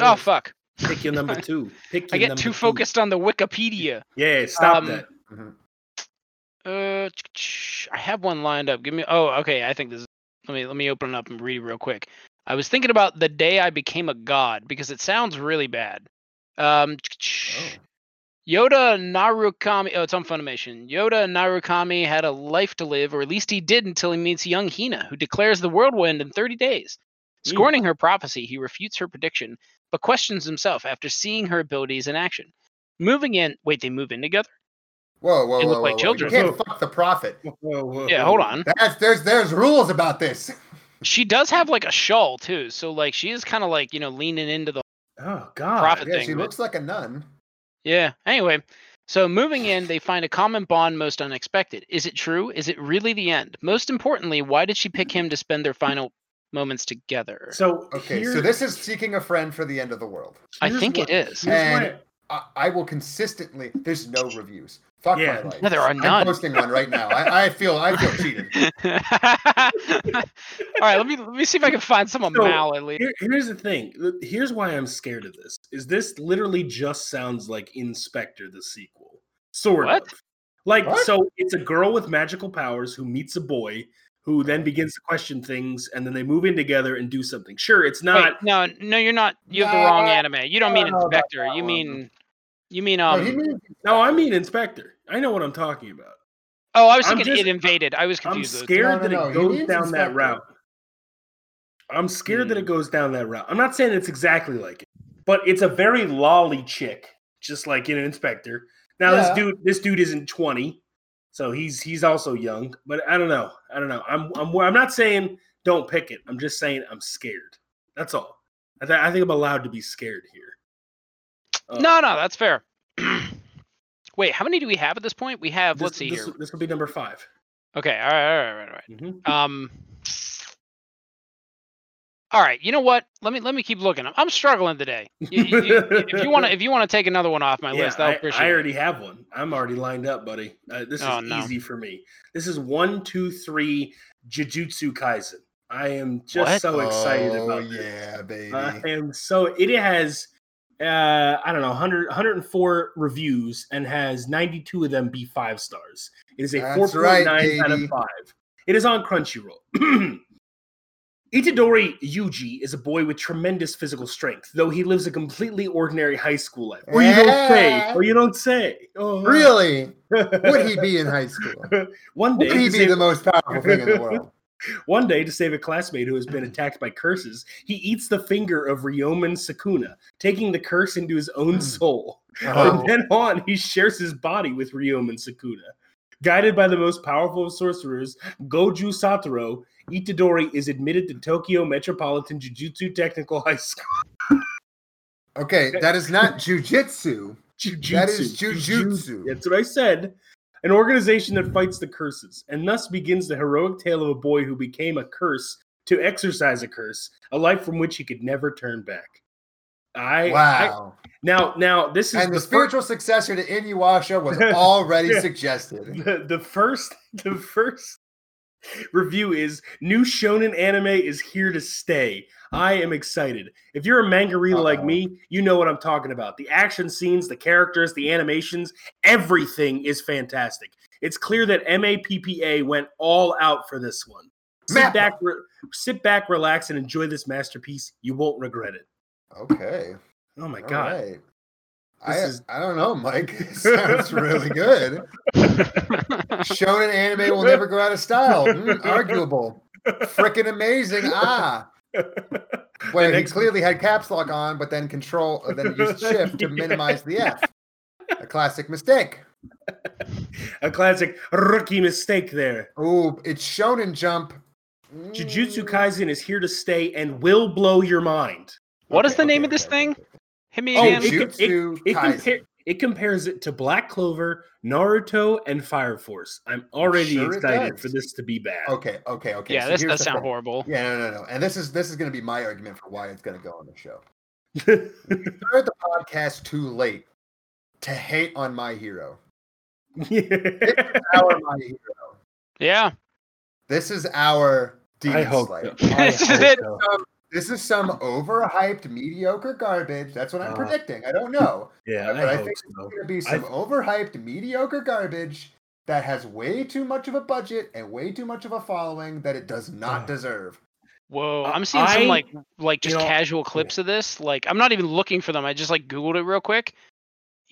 Oh fuck, Pick your number two. Pick. I get too two. focused on the Wikipedia. Yeah, stop Um, that. Uh, I have one lined up. Give me. Oh, okay. I think this is. Let me let me open it up and read it real quick. I was thinking about the day I became a god because it sounds really bad. Um, Yoda Narukami. Oh, it's on Funimation. Yoda Narukami had a life to live, or at least he did until he meets young Hina, who declares the world will end in 30 days. Scorning her prophecy, he refutes her prediction, but questions himself after seeing her abilities in action. Moving in. Wait, they move in together? Whoa, whoa, whoa. They whoa, look like whoa, whoa. children. You can't fuck the prophet. Whoa, whoa, Yeah, whoa. hold on. That's there's there's rules about this. She does have like a shawl too, so like she is kind of like you know leaning into the Oh God. Prophet. Yeah, thing, she but- looks like a nun. yeah. Anyway, so moving in, they find a common bond most unexpected. Is it true? Is it really the end? Most importantly, why did she pick him to spend their final moments together? So Okay, so this is seeking a friend for the end of the world. I think what- it is. And- what- I, I will consistently. There's no reviews. Fuck Yeah. my life. No, there are I'm posting one right now. I, I feel I feel cheated. All right, let me let me see if I can find some of So, MAL at least. Here, here's the thing. Here's why I'm scared of this. Is this literally just sounds like Inspector the sequel? Sort What? of. Like What? so it's a girl with magical powers who meets a boy who then begins to question things and then they move in together and do something. Sure, it's Wait, not no, no, you're not. You have the wrong anime. You don't mean don't Inspector. You mean, you mean No, um. he means No, I mean Inspector. I know what I'm talking about. oh, I was I'm thinking just- it invaded. I was confused. I'm scared No, no, that it he goes means down that route. I'm scared that Hmm. it goes down that route. I'm not saying it's exactly like it, but it's a very lolly chick, just like in an inspector. Now Yeah. this dude, this dude isn't 20, so he's he's also young. But I don't know. I don't know. I'm I'm I'm not saying don't pick it. I'm just saying I'm scared. That's all. I, th- I think I'm allowed to be scared here. Uh, No, no, that's fair. Wait, how many do we have at this point? We have. this, let's see this, here. This will be number five. Okay, all right, all right, all right, all right. Mhm. Um. All right, you know what? Let me let me keep looking. I'm, I'm struggling today. You- you- you- if you want to, if you want to take another one off my Yeah, list, I'll I, appreciate I it. already have one. I'm already lined up, buddy. Uh, this is Oh, no. easy for me. This is one, two, three. Jujutsu Kaisen. I am just What? so excited oh, about this. yeah, baby. I am so. It has, uh, I don't know, 100, 104 reviews and has 92 of them be five stars. It is a That's 4.9 right, out of five. It is on Crunchyroll. Itadori Yuji is a boy with tremendous physical strength, though he lives a completely ordinary high school life. Or you don't say. Or you don't say. Oh, really? Would he be in high school? One day, Would he be save- the most powerful thing in the world? one day, to save a classmate who has been attacked by curses, he eats the finger of Ryomen Sukuna, taking the curse into his own soul. Uh-huh. From then on, he shares his body with Ryoma Sukuna. Guided by the most powerful of sorcerers, Gojo Satoru, Itadori is admitted to Tokyo Metropolitan Jujutsu Technical High School. Okay, that is not jujitsu. Jujutsu. That is jujutsu. That's what I said. An organization that fights the curses, and thus begins the heroic tale of a boy who became a curse to exercise a curse, a life from which he could never turn back. I I- Wow. now now this is and the, the spiritual successor to Inuyasha was already suggested. the, the first the first review is new shonen anime is here to stay. I am excited. If you're a manga reader like Uh-oh. me, you know what I'm talking about. The action scenes, the characters, the animations, everything is fantastic. It's clear that MAPPA went all out for this one. Sit Mappa. back, re- sit back, relax, and enjoy this masterpiece. You won't regret it. Okay. Oh my all god! right. I, is- I don't know, Mike. It sounds really good. Shonen anime will never go out of style. Hmm, arguable. Freaking amazing. Ah. Where he clearly had caps lock on, but then control, uh, then used shift to minimize the F. A classic mistake. A classic rookie mistake there. Ooh, it's Shonen Jump. Jujutsu Mm. Kaisen is here to stay and will blow your mind. What is Okay, the name okay, of this okay, thing? okay, okay. Hit me Oh, again. it, Jujutsu it, it, Kaisen. compare, it compares it to Black Clover, Naruto, and Fire Force. I'm already sure excited for this to be bad. Okay, okay, okay. yeah, so this here's does sound thing. horrible. Yeah, no, no, no. And this is this is going to be my argument for why it's going to go on the show. Started the podcast too late to hate on my hero. Our my hero. Yeah. This is our Demon I hope Slayer. so. I This is hope it. so. This is some overhyped, mediocre garbage. That's what I'm Uh, predicting. I don't know, Yeah, but I, I hope think it's going to be some overhyped, mediocre garbage that has way too much of a budget and way too much of a following that it does not Uh, deserve. Whoa, I'm seeing I- some like like just you know- casual clips of this. Like I'm not even looking for them. I just like googled it real quick.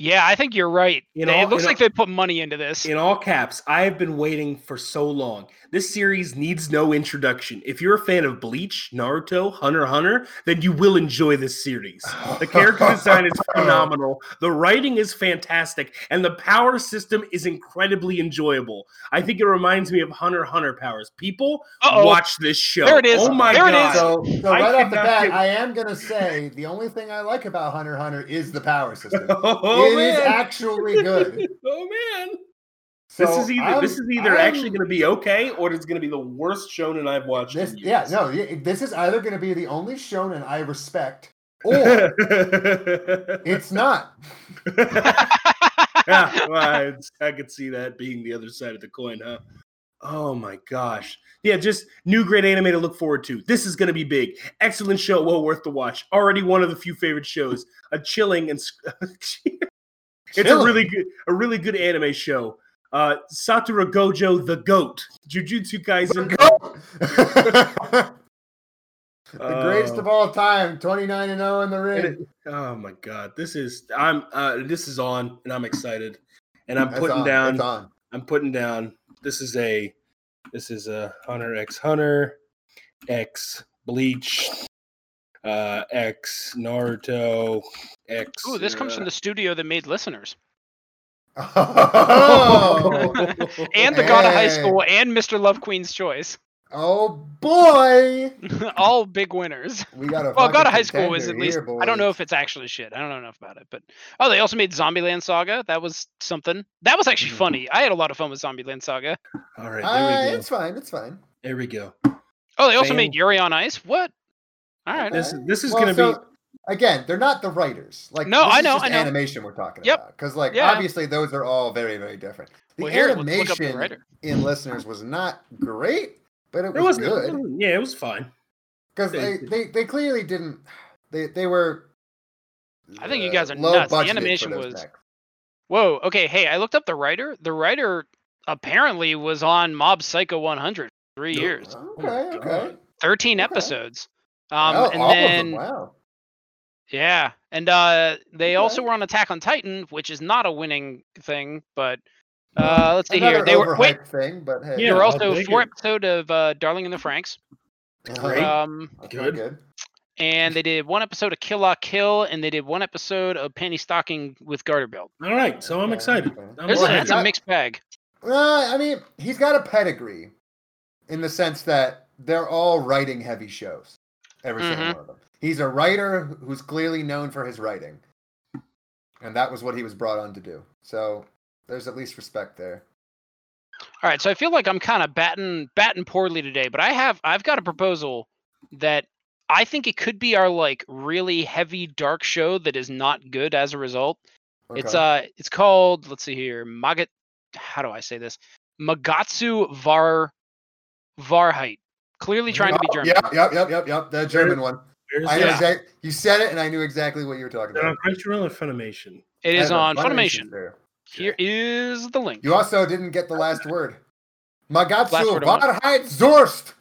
Yeah, I think you're right. You know- it looks like know- they put money into this. In all caps, I have been waiting for so long. This series needs no introduction. If you're a fan of Bleach, Naruto, Hunter x Hunter, then you will enjoy this series. The character design is phenomenal. The writing is fantastic, and the power system is incredibly enjoyable. I think it reminds me of Hunter x Hunter powers. People, Uh-oh. watch this show. There it is. Oh my There god! is. So, so right off the bat, get- I am gonna say the only thing I like about Hunter x Hunter is the power system. oh It is man! actually good. oh man! So this is either I'm- this is either I'm- actually going to be okay, or it's going to be the worst shonen I've watched. This, yeah, no, this is either going to be the only shonen I respect, or it's not. yeah, well, I, I could see that being the other side of the coin, huh? Oh my gosh. Yeah, just new great anime to look forward to. This is going to be big. Excellent show, well worth the watch. Already one of the few favorite shows. A chilling and s- it's a really good a really good anime show. Uh Satoru Gojo the Goat. Jujutsu Kaisen. the greatest Uh, of all time, 29 and 0 in the ring. it- oh my god. This is I'm uh this is on and I'm excited. And I'm That's putting on, down that's on. I'm putting down. This is a this is a Hunter X Hunter X Bleach uh X Naruto X. Ooh, this comes uh, from the studio that made listeners. Oh, and the God of High School and Mr. Love Queen's Choice. oh boy. All big winners. We got a Well, God of High School was at least here, I don't know if it's actually shit. I don't know enough about it, but oh, they also made Zombieland Saga. That was something. That was actually Mhm. funny. I had a lot of fun with Zombieland Saga. All right, Uh, there we go. it's fine. It's fine. There we go. Oh, they also Fan- made Yuri on Ice. What? All right. This this is Well, gonna so, be again, they're not the writers. Like No, this I is know, just I know. animation we're talking Yep. about. Because like Yeah. obviously those are all very, very different. The Well, here, let's look up the animation in listeners was not great, but it it was was good. Yeah, it was fine. Because they, They- they, they clearly didn't they they were I think you uh, guys are low nuts. The animation was- back- Whoa. Okay. Hey, I looked up the writer. The writer apparently was on Mob Psycho 100 for three years, Okay, okay. 13 Okay. episodes. Um, Wow, and all then of them. Wow. Yeah, and uh, they also were on Attack on Titan, which is not a winning thing, but uh, let's see here. They were wait. overhyped thing, but hey. They were also take four it. episode of uh, Darling in the Franxx. Uh-huh. Great. Um, That's Good. good. and they did one episode of Kill La Kill, and they did one episode of Panty Stocking with Garter Belt. All right, so I'm excited. okay. I'm There's a, Well, excited. that's a mixed bag. Uh, I mean, he's got a pedigree in the sense that they're all writing heavy shows. Every single Mhm. one of them. He's a writer who's clearly known for his writing, and that was what he was brought on to do. So there's at least respect there. All right, so I feel like I'm kind of batting batting poorly today, but I have I've got a proposal that I think it could be our like really heavy dark show that is not good as a result. It's Okay. uh it's called let's see here Magat how do I say this Magatsu Var Wahrheit. Clearly trying to be Oh, German. Yep, yep, yep, yep, yep. The German one. Where's I know that? exact- you said it, and I knew exactly what you were talking Is it on about. Crunchyroll or Funimation? It is on Funimation's Funimation. there. Here is the link. You also didn't get the last word. Magatsu Last word on what? Wahrheit Zuerst.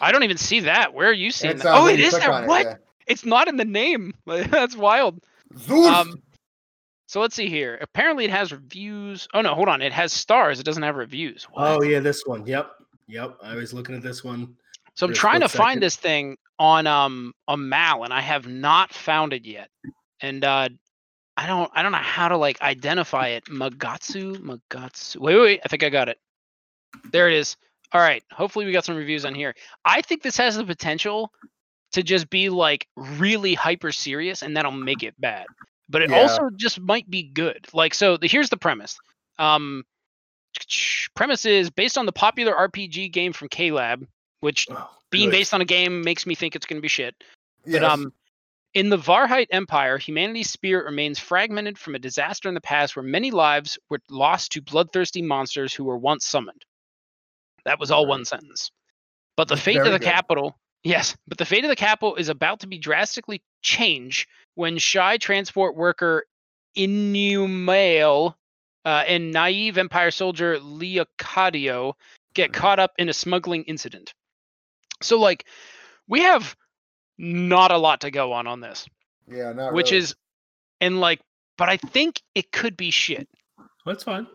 I don't even see that. Where are you seeing It's, that? uh, Oh, it is it you is click there. it, What? yeah. It's not in the name. That's wild. Zuerst. Um, so let's see here. Apparently, it has reviews. Oh no, hold on. It has stars. It doesn't have reviews. Oh yeah, this one. Yep, yep. I was looking at this one. So I'm a trying to split find this thing on um on MAL, and I have not found it yet. And uh, I don't I don't know how to like identify it. Magatsu Magatsu. Wait, wait, wait. I think I got it. There it is. All right. Hopefully, we got some reviews on here. I think this has the potential to just be like really hyper serious, and that'll make it bad. But it Yeah. also just might be good. Like so. The, here's the premise. Um, premise is based on the popular RPG game from KLab, which Oh, being based on a game makes me think it's going to be shit. But um, in the Wahrheit Empire, humanity's spirit remains fragmented from a disaster in the past where many lives were lost to bloodthirsty monsters who were once summoned. That was all one sentence. But the fate of the good. capital, yes, but the fate of the capital is about to be drastically changed when shy transport worker Inumael uh, and naive Empire soldier Leocadio get caught up in a smuggling incident. So, like, we have not a lot to go on on this, yeah, not really which really. is, and like, but I think it could be shit. That's fine.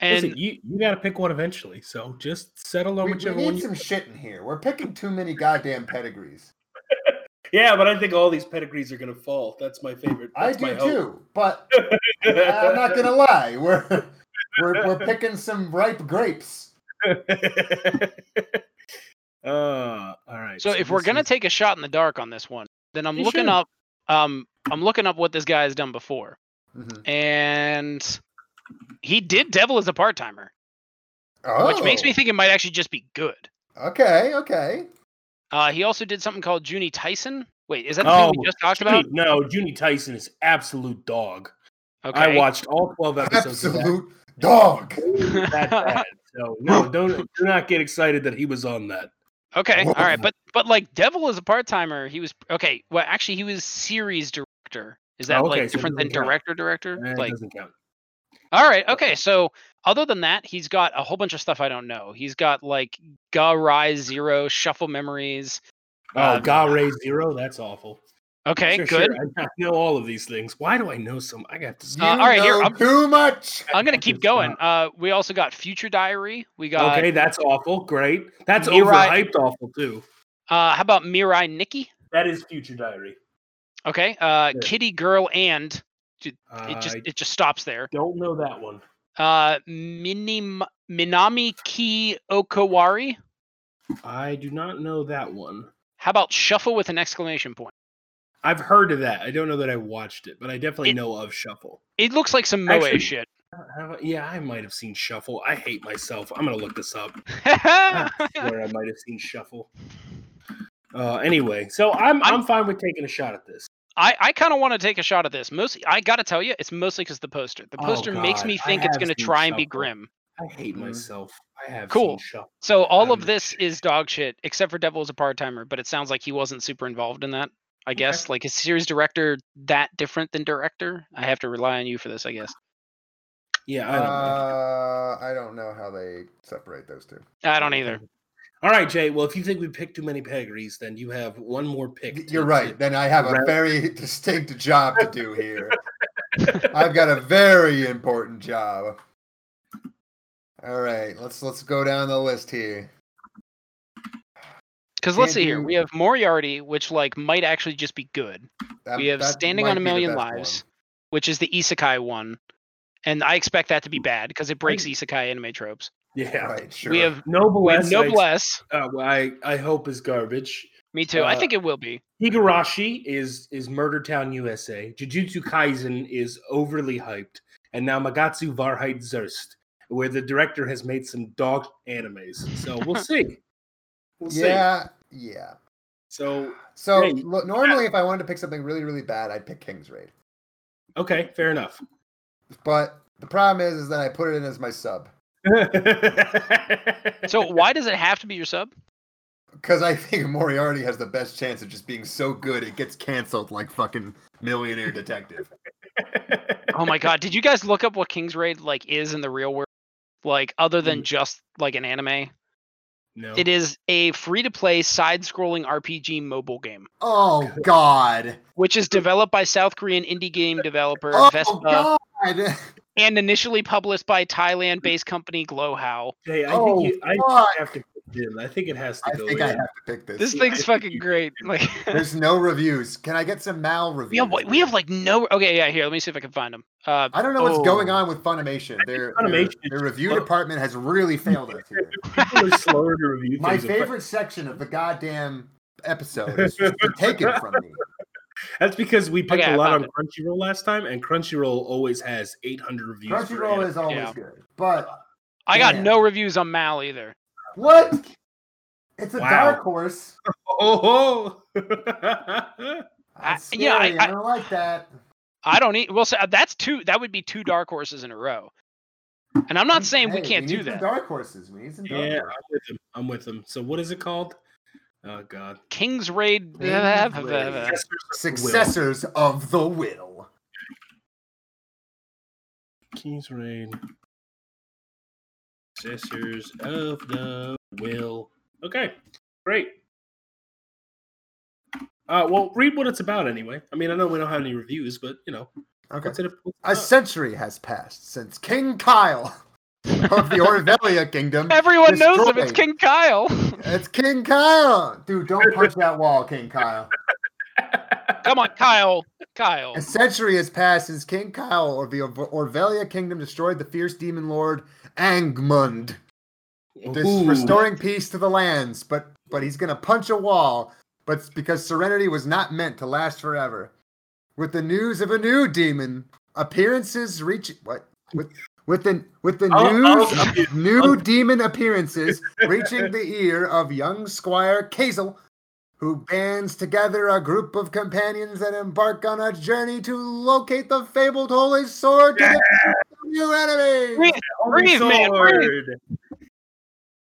And Listen, you you got to pick one eventually. So just settle on we, we whichever one. We need You... some shit in here. We're picking too many goddamn pedigrees. Yeah, but I think all these pedigrees are gonna fall. That's my favorite. I That's do my hope. too, but I'm not gonna lie. We're we're we're picking some ripe grapes. uh, all right. so, if we're gonna is- take a shot in the dark on this one, then I'm You looking should. up, um, I'm looking up what this guy has done before, Mhm. and he did Devil as a part timer, Oh, which makes me think it might actually just be good. Okay, okay. Uh, he also did something called Juni Taisen. Wait, is that the Oh, thing we just talked Junie- about? No, Juni Taisen is absolute dog. Okay. I watched all twelve episodes. of that. Absolute dog. that bad. So no, don't do not get excited that he was on that. Okay, all right, but but like Devil is a part timer. He was okay. Well, actually, he was series director. Is that Oh, okay, like so different than count. director director? Eh, like, doesn't count. all right, okay. So other than that, he's got a whole bunch of stuff I don't know. He's got like Ga Rise Zero, Shuffle Memories. Oh, uh, Ga Ray Zero, that's awful. Okay, Sure, good. sure, I I know all of these things. Why do I know some? I got to. Uh, all right, here, I'm- too much. I'm gonna keep going. Uh, we also got Future Diary. We got okay, that's awful. Great. That's Mirai- overhyped. Awful too. uh, how about Mirai Nikki? That is Future Diary. Okay, uh, Sure. Kiddy Girl and it just I it just stops there. don't know that one. Uh, Minim- Minami Ki Okawari. I do not know that one. How about Shuffle with an exclamation point? I've heard of that. I don't know that I watched it, but I definitely It- know of Shuffle. It looks like some Moe Actually- shit. I- yeah, I might have seen Shuffle. I hate myself. I'm gonna look this up. I swear I might have seen Shuffle. Uh, anyway, so I'm, I'm I'm- fine with taking a shot at this. I, I kind of want to take a shot at this. Mostly, I gotta tell you, it's mostly because the poster. The Oh, poster makes God, me I think it's gonna try and be grim. I hate Mhm. myself. I have Cool. seen Shuffle. So all of this is dog shit, except for Devil is a part timer. But it sounds like he wasn't super involved in that. I guess like is series director that different than director? I have to rely on you for this, I guess. Yeah, I don't know. Uh, I don't know how they separate those two. I don't either. All right, Jay. Well, if you think we picked too many pedigrees, then you have one more pick. You're to- right. Then I have a very distinct job to do here. I've got a very important job. All right, let's let's go down the list here. Because let's see here. We have Moriarty, which like might actually just be good. That- we have Standing on a Million best Lives, which is the isekai one, and I expect that to be bad because it breaks isekai anime tropes. Yeah. Right, sure. We have Noblesse. we have Noblesse. I, uh, I I hope is garbage. Me too. I uh, think it will be. Higurashi is is Murder Town USA. Jujutsu Kaisen is overly hyped, and now Magatsu Wahrheit Zuerst, where the director has made some dog animes. So we'll see. We'll see. yeah, yeah. So So Hey, look, normally, if I wanted to pick something really, really bad, I'd pick King's Raid. okay, fair enough. But the problem is, is that I put it in as my sub So why does it have to be your sub? because I think Moriarty has the best chance of just being so good it gets canceled like fucking Millionaire Detective. Oh my god! Did you guys look up what King's Raid like is in the real world? Like other than mm. just like an anime, no. it is a free-to-play side-scrolling RPG mobile game, Oh God! which is developed by South Korean indie game developer Oh Vespa God! and initially published by Thailand-based company Glowhow. Hey, I Oh, think you, I fuck. have to put. I think it has to I go think in. I have to pick this. This thing's fucking great. Like There's no reviews. Can I get some MAL reviews? Yeah, have we have like no. Okay, yeah. Here, let me see if I can find them. Uh, I don't know what's oh. going on with Funimation. Their, their, Funimation their is review slow. department has really failed us here. People are slower to review My things. but favorite section of the goddamn episode has just taken from me. That's because we picked Okay, I a lot on found Crunchyroll last time, and Crunchyroll always has 800 reviews. Crunchyroll is always Yeah. good, but I got Damn. no reviews on MAL either. What? It's a Wow. dark horse. Oh, oh. That's I- yeah, I- scary. I, don't like that. I don't need. Well, so uh, that's two. That would be two dark horses in a row. And I'm not saying we can't need do some that. Dark horses. We need some dark yeah, horses. I'm with them. I'm with him. So what is it called? Oh God, King's Raid. King's Raid. Successors of the will. King's Raid. Successors of the Will. Okay, great. Uh, well, read what it's about anyway. I mean, I know we don't have any reviews, but you know, Okay. what's it? what's it A century has passed since King Kyle of the Orvelia Kingdom. Everyone knows him. It's. King Kyle. It's King Kyle. Dude, don't punch that wall, King Kyle. Come on, Kyle. Kyle. A century has passed since King Kyle of the Orvelia Kingdom destroyed the fierce demon lord Angmund, this restoring peace to the lands. But but he's gonna punch a wall. But because serenity was not meant to last forever. With the news of a new demon appearances reach what with with the with the news of new demon appearances reaching the ear of young Squire Kazel, who bands together a group of companions that embark on a journey to locate the fabled holy sword to the new enemy. Breathe, Holy breathe, man, breathe. sword.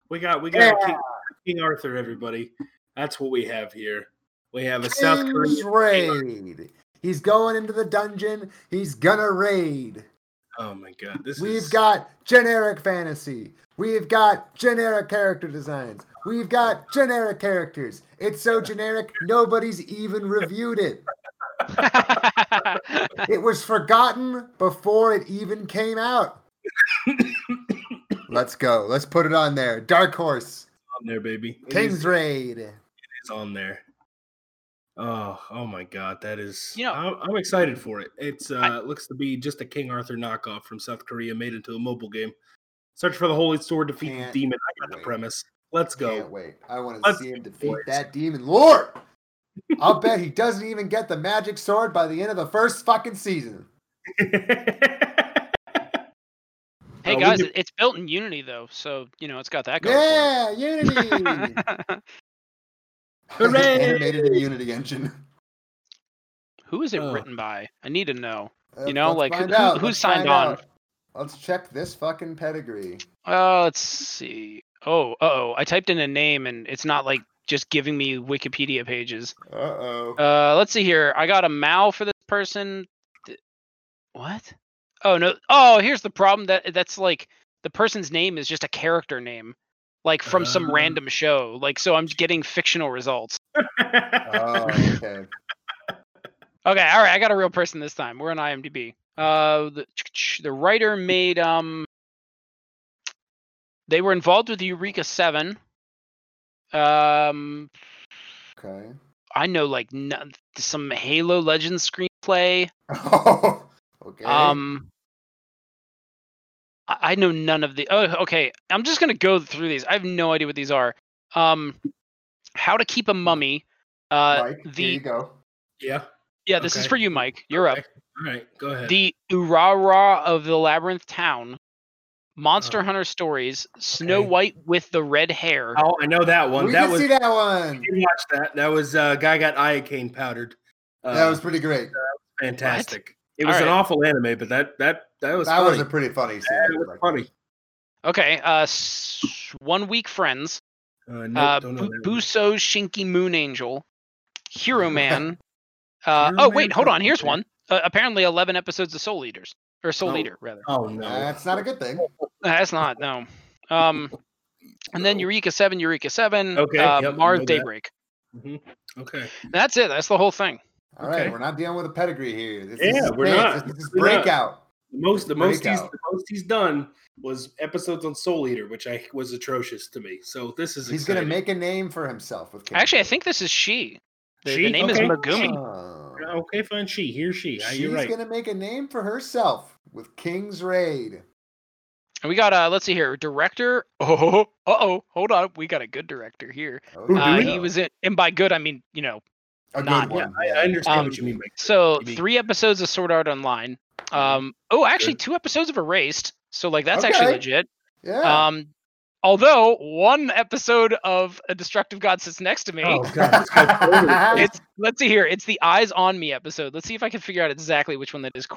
We got we got Yeah. King, King Arthur, everybody. That's what we have here. We have a South King's Korean. raid. He's going into the dungeon. He's gonna raid. Oh my god, this We've is got generic fantasy. We've got generic character designs. We've got generic characters. It's so generic, nobody's even reviewed it. It was forgotten before it even came out. Let's go. Let's put it on there. Dark Horse, on there, baby. It King's is- Raid. It is on there. Oh, oh my god, that is. You know- I'm, I'm excited for it. It's uh, it looks to be just a King Arthur knockoff from South Korea, made into a mobile game. Search for the Holy Sword, defeat the demon. I got the premise. Let's Can't go. wait. I want to see him defeat that demon lord. I'll bet he doesn't even get the magic sword by the end of the first fucking season. hey Uh, guys, do- it's built in Unity though, so you know it's got that going Yeah, Unity. for it. Hooray! Animated in Unity engine. Who is it Oh. written by? I need to know. Uh, You know, like, who- who- out. who Let's signed on? out. Let's check this fucking pedigree. Uh, let's see. Oh, uh oh. I typed in a name and it's not like just giving me Wikipedia pages. Uh oh. Uh, let's see here. I got a MAL for this person. What? Oh no. Oh, here's the problem. That that's like the person's name is just a character name, like from some Ah. random show. Like so, I'm getting fictional results. oh, okay. Okay, all right. I got a real person this time. We're on IMDb. Uh, the the writer made um. They were involved with Eureka Seven. Um, Okay. I know like n- some Halo Legends screenplay. Oh, okay. Um, I I know none of the. Oh, okay. I'm just gonna go through these. I have no idea what these are. Um, How to Keep a Mummy. Uh, Mike, the here you go. Yeah. yeah, this is for you, Mike. You're up. All right. Go ahead. The Urara of the Labyrinth Town. Monster Oh. Hunter Stories. Snow Okay. White with the red hair. oh, I know that one. we that can was. see that one. did watch that. That was uh, guy got iocane powdered. Uh, that was pretty great. fantastic. It was an awful anime, but that that that was that funny. was a pretty funny scene. That was Like, funny. Okay. Uh, s- One Week Friends. Uh, nope, Uh, don't know Bu- that one. Buso's Shinki Moon Angel, Hero Man. Uh, Hero oh Man wait, hold on. Here's one. Uh, apparently, 11 episodes of Soul Eaters or Soul Oh. Eater rather. Oh no. That's not a good thing. That's not no. Um, and then Eureka Seven, Eureka Seven. Okay, Uh, yep, Mars know that. Daybreak. Mhm. Okay. That's it. That's the whole thing. All right, Okay. we're not dealing with a pedigree here. This Yeah, is we're space. not. This is We're not. breakout. The most the most he's the most he's done was episodes on Soul Eater, which I was atrocious to me. So this is He's gonna make a name for himself with. King Actually, I think this is she. The, the She? name Okay. is Megumi. Oh. Okay, fine. She, he or she. She's You're right. gonna make a name for herself with King's Raid. And we got uh, let's see here, director. Oh, uh oh, hold on. We got a good director here. Oh, Who, do Uh, he was in, and by good I mean you know. a not- good one. I, I understand Um, what you mean. Mike. So Maybe. three episodes of Sword Art Online. Um, oh, actually, two episodes of Erased. So like that's actually legit. Yeah. Um, although one episode of A Destructive God sits next to me. Oh god, this guy's totally- It's let's see here. It's the Eyes on Me episode. Let's see if I can figure out exactly which one that is.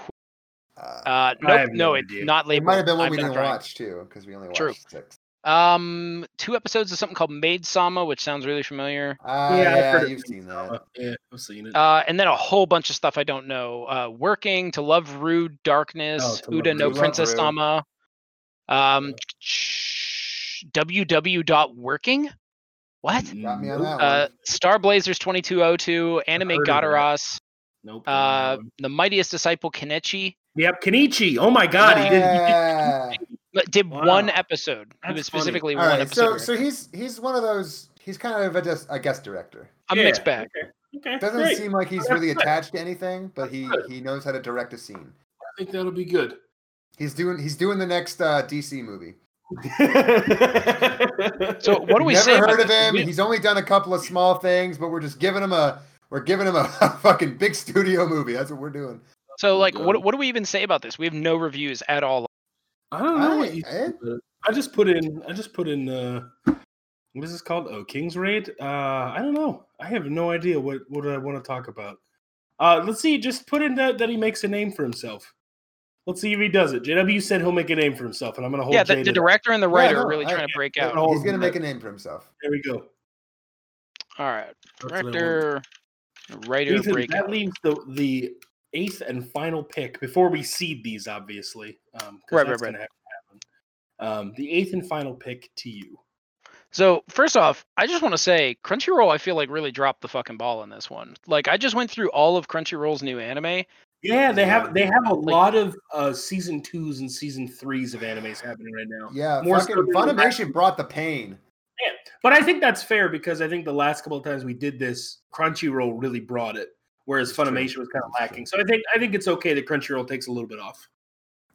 Qu- Uh, Uh, nope, have no, no it's idea. not it might have been one I'm we didn't trying. watch too, because we only watched True. six. Um, two episodes of something called Maid Sama, which sounds really familiar. Uh, Yeah, yeah, I've you've seen that. Uh, yeah, I've seen it. Uh, and then a whole bunch of stuff I don't know. Uh, Working to Love Ru Darkness, Oh, Uta no Princess Love Rude. Sama. Um, www dot working. What? Got me on that Uh. Star Blazers twenty two oh two, Anime heard of that. Gataras, nope. don't know that uh, the Mightiest Disciple Kenichi. Yep, Kenichi. Oh my god, he did. Yeah. But Did Wow. one episode. it was specifically All one right, episode. so so he's he's one of those. He's kind of a, just a guest director. I'm Yeah, mixed bag. Okay. okay Doesn't great. seem like he's That's really good. attached to anything, but he he knows how to direct a scene. I think that'll be good. He's doing he's doing the next uh, DC movie. So what do we Never say? about heard of him. We- He's only done a couple of small things, but we're just giving him a we're giving him a fucking big studio movie. That's what we're doing. So like, what what do we even say about this? We have no reviews at all. I don't know what I- you. I just put in. I just put in. Uh, what is this called? Oh, King's Raid. Uh, I don't know. I have no idea what what I want to talk about. Uh, let's see. Just put in that that he makes a name for himself. Let's see if he does it. JW said he'll make a name for himself, and I'm gonna hold. yeah, the, the director and the writer no, are really I- trying to break yeah, out. no. He's gonna make a name for himself. There we go. All right, That's what I want. director, writer, Ethan, breakout. that leaves the the eighth and final pick before we seed these, obviously. Um, 'cause Right, that's right, right. gonna have to happen. Um, the eighth and final pick to you. So first off, I just want to say Crunchyroll. I feel like really dropped the fucking ball in this one. Like I just went through all of Crunchyroll's new anime. Yeah, they have they have a Like- lot of uh, season twos and season threes of animes happening right now. Yeah, More fucking so Funimation brought the pain. Yeah, but I think that's fair because I think the last couple of times we did this, Crunchyroll really brought it, whereas It's true. Funimation was kind of It's true. lacking. So I think I think it's okay that Crunchyroll takes a little bit off.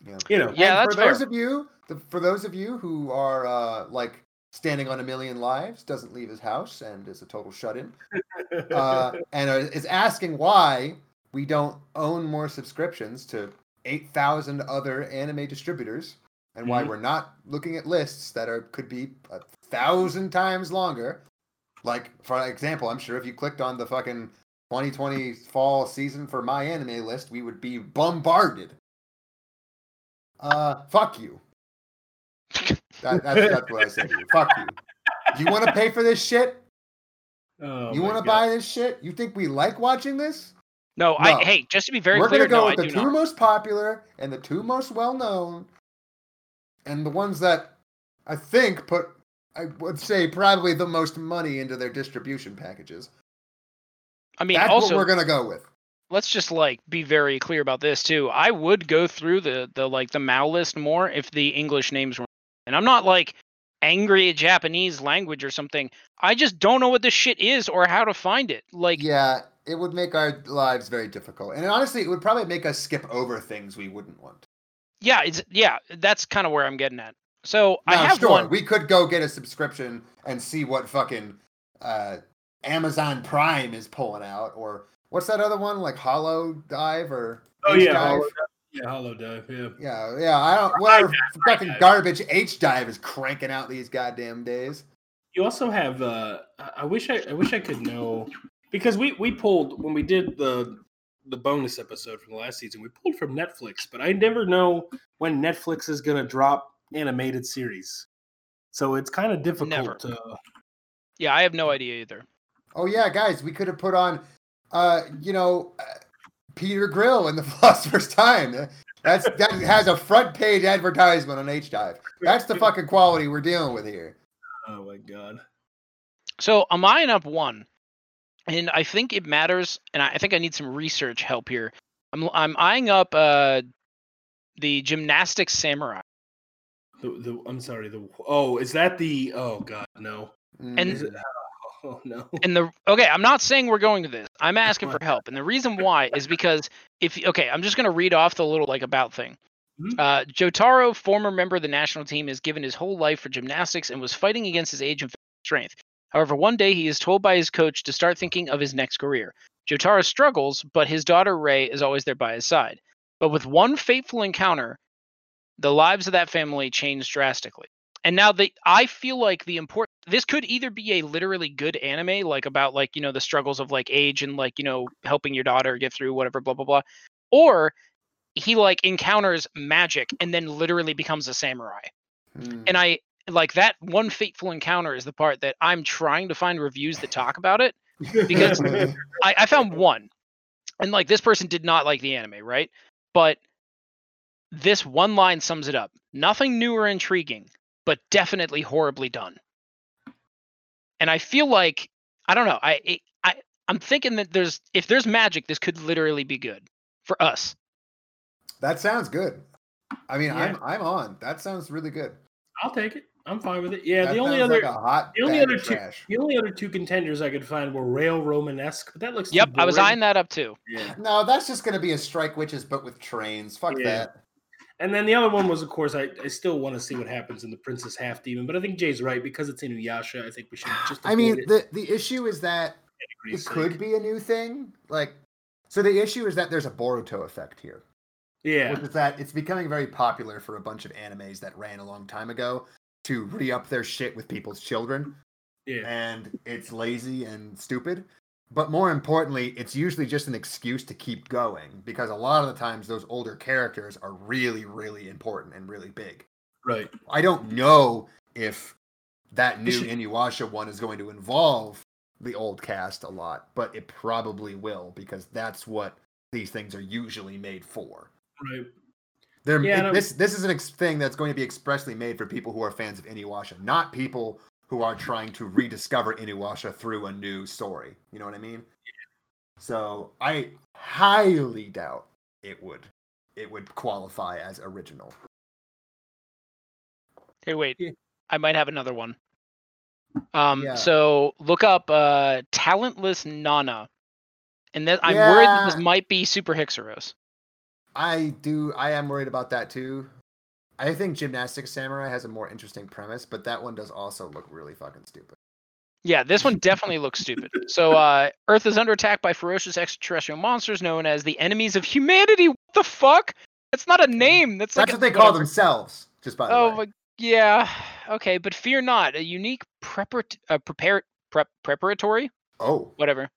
Yeah. You know, Yeah, and that's for those of you, the, for those of you who are uh, like standing on a million lives, doesn't leave his house, and is a total shut-in, uh, and uh, is asking why we don't own more subscriptions to eight thousand other anime distributors, and why Mhm. we're not looking at lists that are could be a thousand times longer. Like for example, I'm sure if you clicked on the fucking 2020 fall season for MyAnimeList, we would be bombarded. Uh, fuck you. That, that's, that's what I said to you. Fuck you. You want to pay for this shit? Oh you want to buy this shit? You think we like watching this? No, No. I hey, just to be very clear. We're clear, gonna go no, I with the two not. most popular and the two most well known, and the ones that I think put, I would say, probably the most money into their distribution packages. I mean, That's also what we're gonna go with. let's just like be very clear about this too. I would go through the the like the MAL list more if the English names were. And I'm not like angry at Japanese language or something. I just don't know what this shit is or how to find it. Like yeah, it would make our lives very difficult, and honestly, it would probably make us skip over things we wouldn't want. yeah, it's yeah, that's kind of where I'm getting at. So I Now, have sure, one. we could go get a subscription and see what fucking uh, Amazon Prime is pulling out, or what's that other one like Hollow Dive or Oh H yeah, Dive? Hollow, yeah, Hollow Dive. Yeah. Yeah, yeah, I don't. Whatever fucking garbage H dive is cranking out these goddamn days. You also have. Uh, I- I wish I, I wish I could know because we we pulled when we did the the bonus episode from the last season. We pulled from Netflix, but I never know when Netflix is going to drop animated series. So it's kind of difficult Never. to. Yeah, I have no idea either. Oh yeah, guys, we could have put on, uh, you know, uh, Peter Grill in the Philosopher's Time. That's that has a front page advertisement on H dive. That's the fucking quality we're dealing with here. Oh my god. So I'm eyeing up one, and I think it matters, and I I think I need some research help here. I'm I'm eyeing up uh the gymnastics samurai. The, the I'm sorry. The oh, is that the oh god no. And- Mm. Is it, oh no. And the okay, I'm not saying we're going to this. I'm asking for help, and the reason why is because if okay, I'm just gonna read off the little like about thing. Mhm. Uh, Jotaro, former member of the national team, has given his whole life for gymnastics and was fighting against his age and strength. However, one day he is told by his coach to start thinking of his next career. Jotaro struggles, but his daughter Ray is always there by his side. But with one fateful encounter, the lives of that family change drastically. And now the I feel like the important this could either be a literally good anime, like about like, you know, the struggles of like age and like, you know, helping your daughter get through whatever, blah blah blah. Or he like encounters magic and then literally becomes a samurai. Mm. And I like that one fateful encounter is the part that I'm trying to find reviews that talk about it because I, I found one, and like this person did not like the anime, right? But this one line sums it up: nothing new or intriguing, but definitely horribly done. And I feel like I don't know. I it, I I'm thinking that there's if there's magic, this could literally be good for us. that sounds good. I mean, Yeah. I'm I'm on. That sounds really good. I'll take it. I'm fine with it. Yeah, That the only other like a hot the only other two trash. the only other two contenders I could find were Rail Romanesque, but that looks too Yep, I was eyeing that up too. Yeah. No, that's just gonna be a strike witches, but with trains. Fuck Yeah. that. And then the other one was, of course, I, I still want to see what happens in the Princess Half Demon, but I think Jay's right because it's Inuyasha. I think we should just. I mean, it the the issue is that it degree's could be a new thing. Like, so the issue is that there's a Boruto effect here. Yeah, which is that it's becoming very popular for a bunch of animes that ran a long time ago to re up their shit with people's children. yeah, And it's lazy and stupid. But more importantly, it's usually just an excuse to keep going because a lot of the times those older characters are really, really important and really big. right. I don't know if that new should- Inuyasha one is going to involve the old cast a lot, but it probably will because that's what these things are usually made for. Right. They're, Yeah, it- this this is an ex- thing that's going to be expressly made for people who are fans of Inuyasha, not people who are trying to rediscover Inuyasha through a new story. You know what I mean? So I highly doubt it would it would qualify as original. Hey, wait. Yeah. I might have another one. Um, Yeah. so look up uh talentless Nana. And that I'm worried that this might be Super HxEros. I do I am worried about that too. I think Gymnastic Samurai has a more interesting premise, but that one does also look really fucking stupid. Yeah, this one definitely looks stupid. So uh Earth is under attack by ferocious extraterrestrial monsters known as the enemies of humanity. What the fuck? That's not a name. That's, That's like what a- they call whatever. themselves, just by the Oh way. yeah. Okay, but fear not. A unique prepar- uh, prepare prep preparatory Oh, whatever.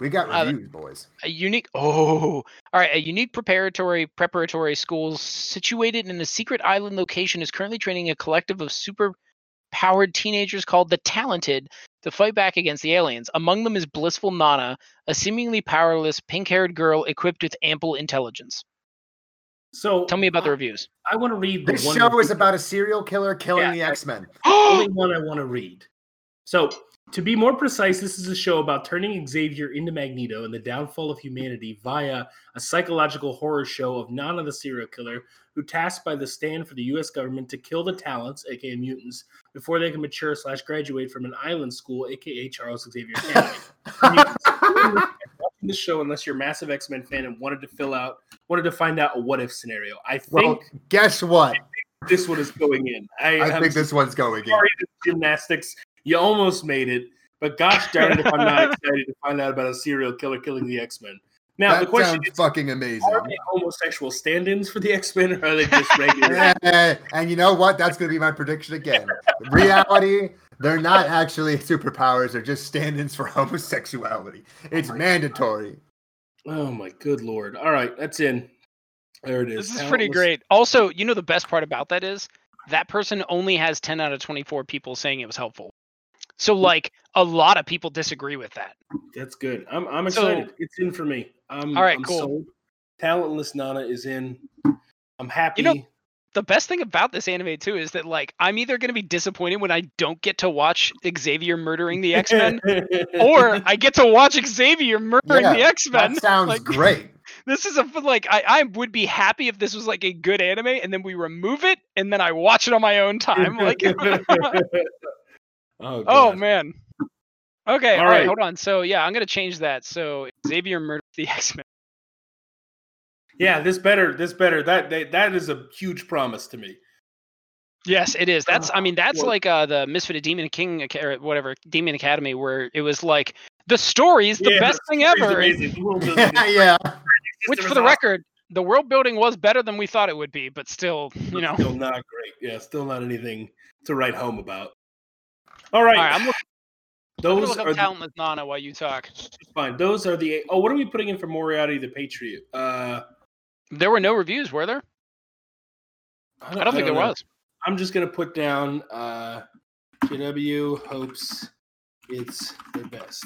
We got Uh, reviews, boys. a unique oh all right a unique preparatory preparatory school situated in a secret island location is currently training a collective of super powered teenagers called the talented to fight back against the aliens among them is blissful nana a seemingly powerless pink-haired girl equipped with ample intelligence So tell me about the reviews I want to read the This one show is about a serial killer killing Yeah, the X Men. only one I want to read. So To be more precise, this is a show about turning Xavier into Magneto and the downfall of humanity via a psychological horror show of Nana the serial killer, who tasked by the stand for the U.S. government to kill the talents, aka mutants, before they can mature slash graduate from an island school, aka Charles Xavier Academy. And you can see watching the show unless you're a massive X Men fan and wanted to fill out, wanted to find out a what if scenario. I think Well, guess what? this one is going in. I, I think this one's going in. sorry, this gymnastics. You almost made it, but gosh darn it, if I'm not excited to find out about a serial killer killing the X Men. Now the question sounds is: fucking amazing. Are they homosexual stand-ins for the X Men, or are they just regular? And you know what? That's going to be my prediction again. Reality, they're not actually superpowers. They're just stand-ins for homosexuality. It's oh mandatory. oh my good lord! All right, that's in. There it is. This is pretty Talentless- great. Also, you know the best part about that is that person only has 10 out of 24 people saying it was helpful. So like a lot of people disagree with that. That's good. I'm I'm So- excited. it's in for me. I'm, All right, I'm cool. sold. Talentless Nana is in. I'm happy. You know, The best thing about this anime too is that like I'm either going to be disappointed when I don't get to watch Xavier murdering the X-Men or I get to watch Xavier murdering Yeah, the X-Men. That sounds Like- great. This is a like I, I would be happy if this was like a good anime and then we remove it and then I watch it on my own time. Like oh, Oh man. Okay, All all right. right. hold on. So yeah, I'm gonna change that. So Xavier murdered the X-Men. yeah, this better. This better. That that, that is a huge promise to me. Yes, it is. That's I mean that's well- like uh the Misfit of Demon King or whatever Demon Academy where it was like the story is the Yeah, best thing ever. amazing. The world building is- yeah. Which for the awesome. record, the world building was better than we thought it would be, but still, you know. still not great. Yeah, still not anything to write home about. All right, All right, I'm, look, I'm gonna look are up the, Talentless Nana while you talk. fine. Those are the. Oh, what are we putting in for Moriarty the Patriot? Uh, There were no reviews, were there? I don't think there know. was. I'm just gonna put down uh, JW hopes it's the best.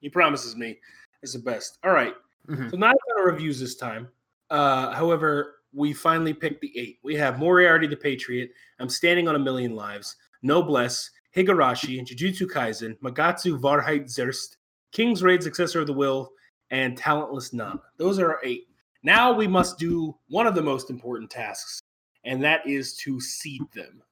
He promises me it's the best. All right. Mhm. So not a lot of reviews this time. Uh, however, we finally picked the eight. We have Moriarty the Patriot. I'm standing on a million lives. Noblesse, Higurashi, Jujutsu Kaisen, Magatsu Wahrheit Zuerst, King's Raid, Successor of the Will, and Talentless Nana. Those are our eight. Now we must do one of the most important tasks, and that is to seed them.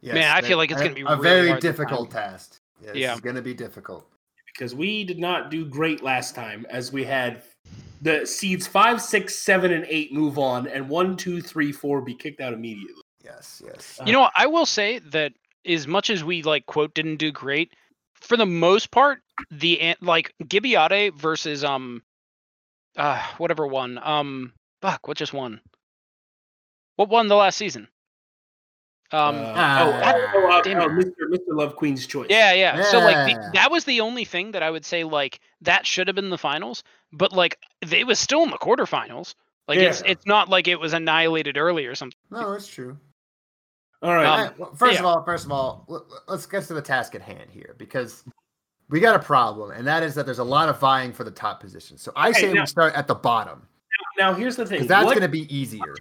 Yes, Man, I that- feel like it's gonna be a really very hard difficult task. Yeah, this Yeah. is going to be difficult. because we did not do great last time as we had the seeds five, six, seven, and eight move on, and one, two, three, four be kicked out immediately. Yes, yes. You know, I will say that as much as we like quote didn't do great, for the most part, the like Gibiate versus um, uh, whatever one um, fuck, what just won? What won the last season? Um, Uh, oh, oh, uh, damn oh, it. Mr. Mr. Love Queen's choice. yeah, yeah. So like the, that was the only thing that I would say like that should have been the finals, but like they was still in the quarterfinals. Like it's Yeah. it's not like it was annihilated early or something. No, it's true. All right. Um, Alright, well, first of all, first of all, l- l- let's get to the task at hand here because we got a problem, and that is that there's a lot of vying for the top position. So I Hey, say now- we start at the bottom now here's the thing. that's going to be easier.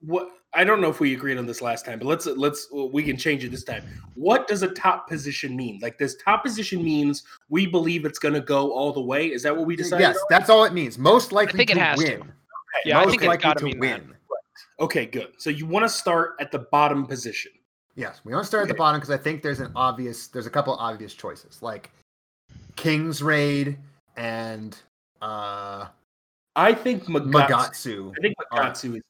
what I don't know if we agreed on this last time, but let's let's we can change it this time. What does a top position mean? Like this top position means we believe it's going to go all the way. Is that what we decided? Yes, on? that's all it means. Most likely I think it to has to. win. Yeah, I Most think it's likely got to to mean that. Win. Okay, good. So you want to start at the bottom position. Yes, we want to start at the bottom because I think there's an obvious, there's a couple obvious choices like King's Raid and uh I think Magatsu. Magatsu. I think are- Magatsu is.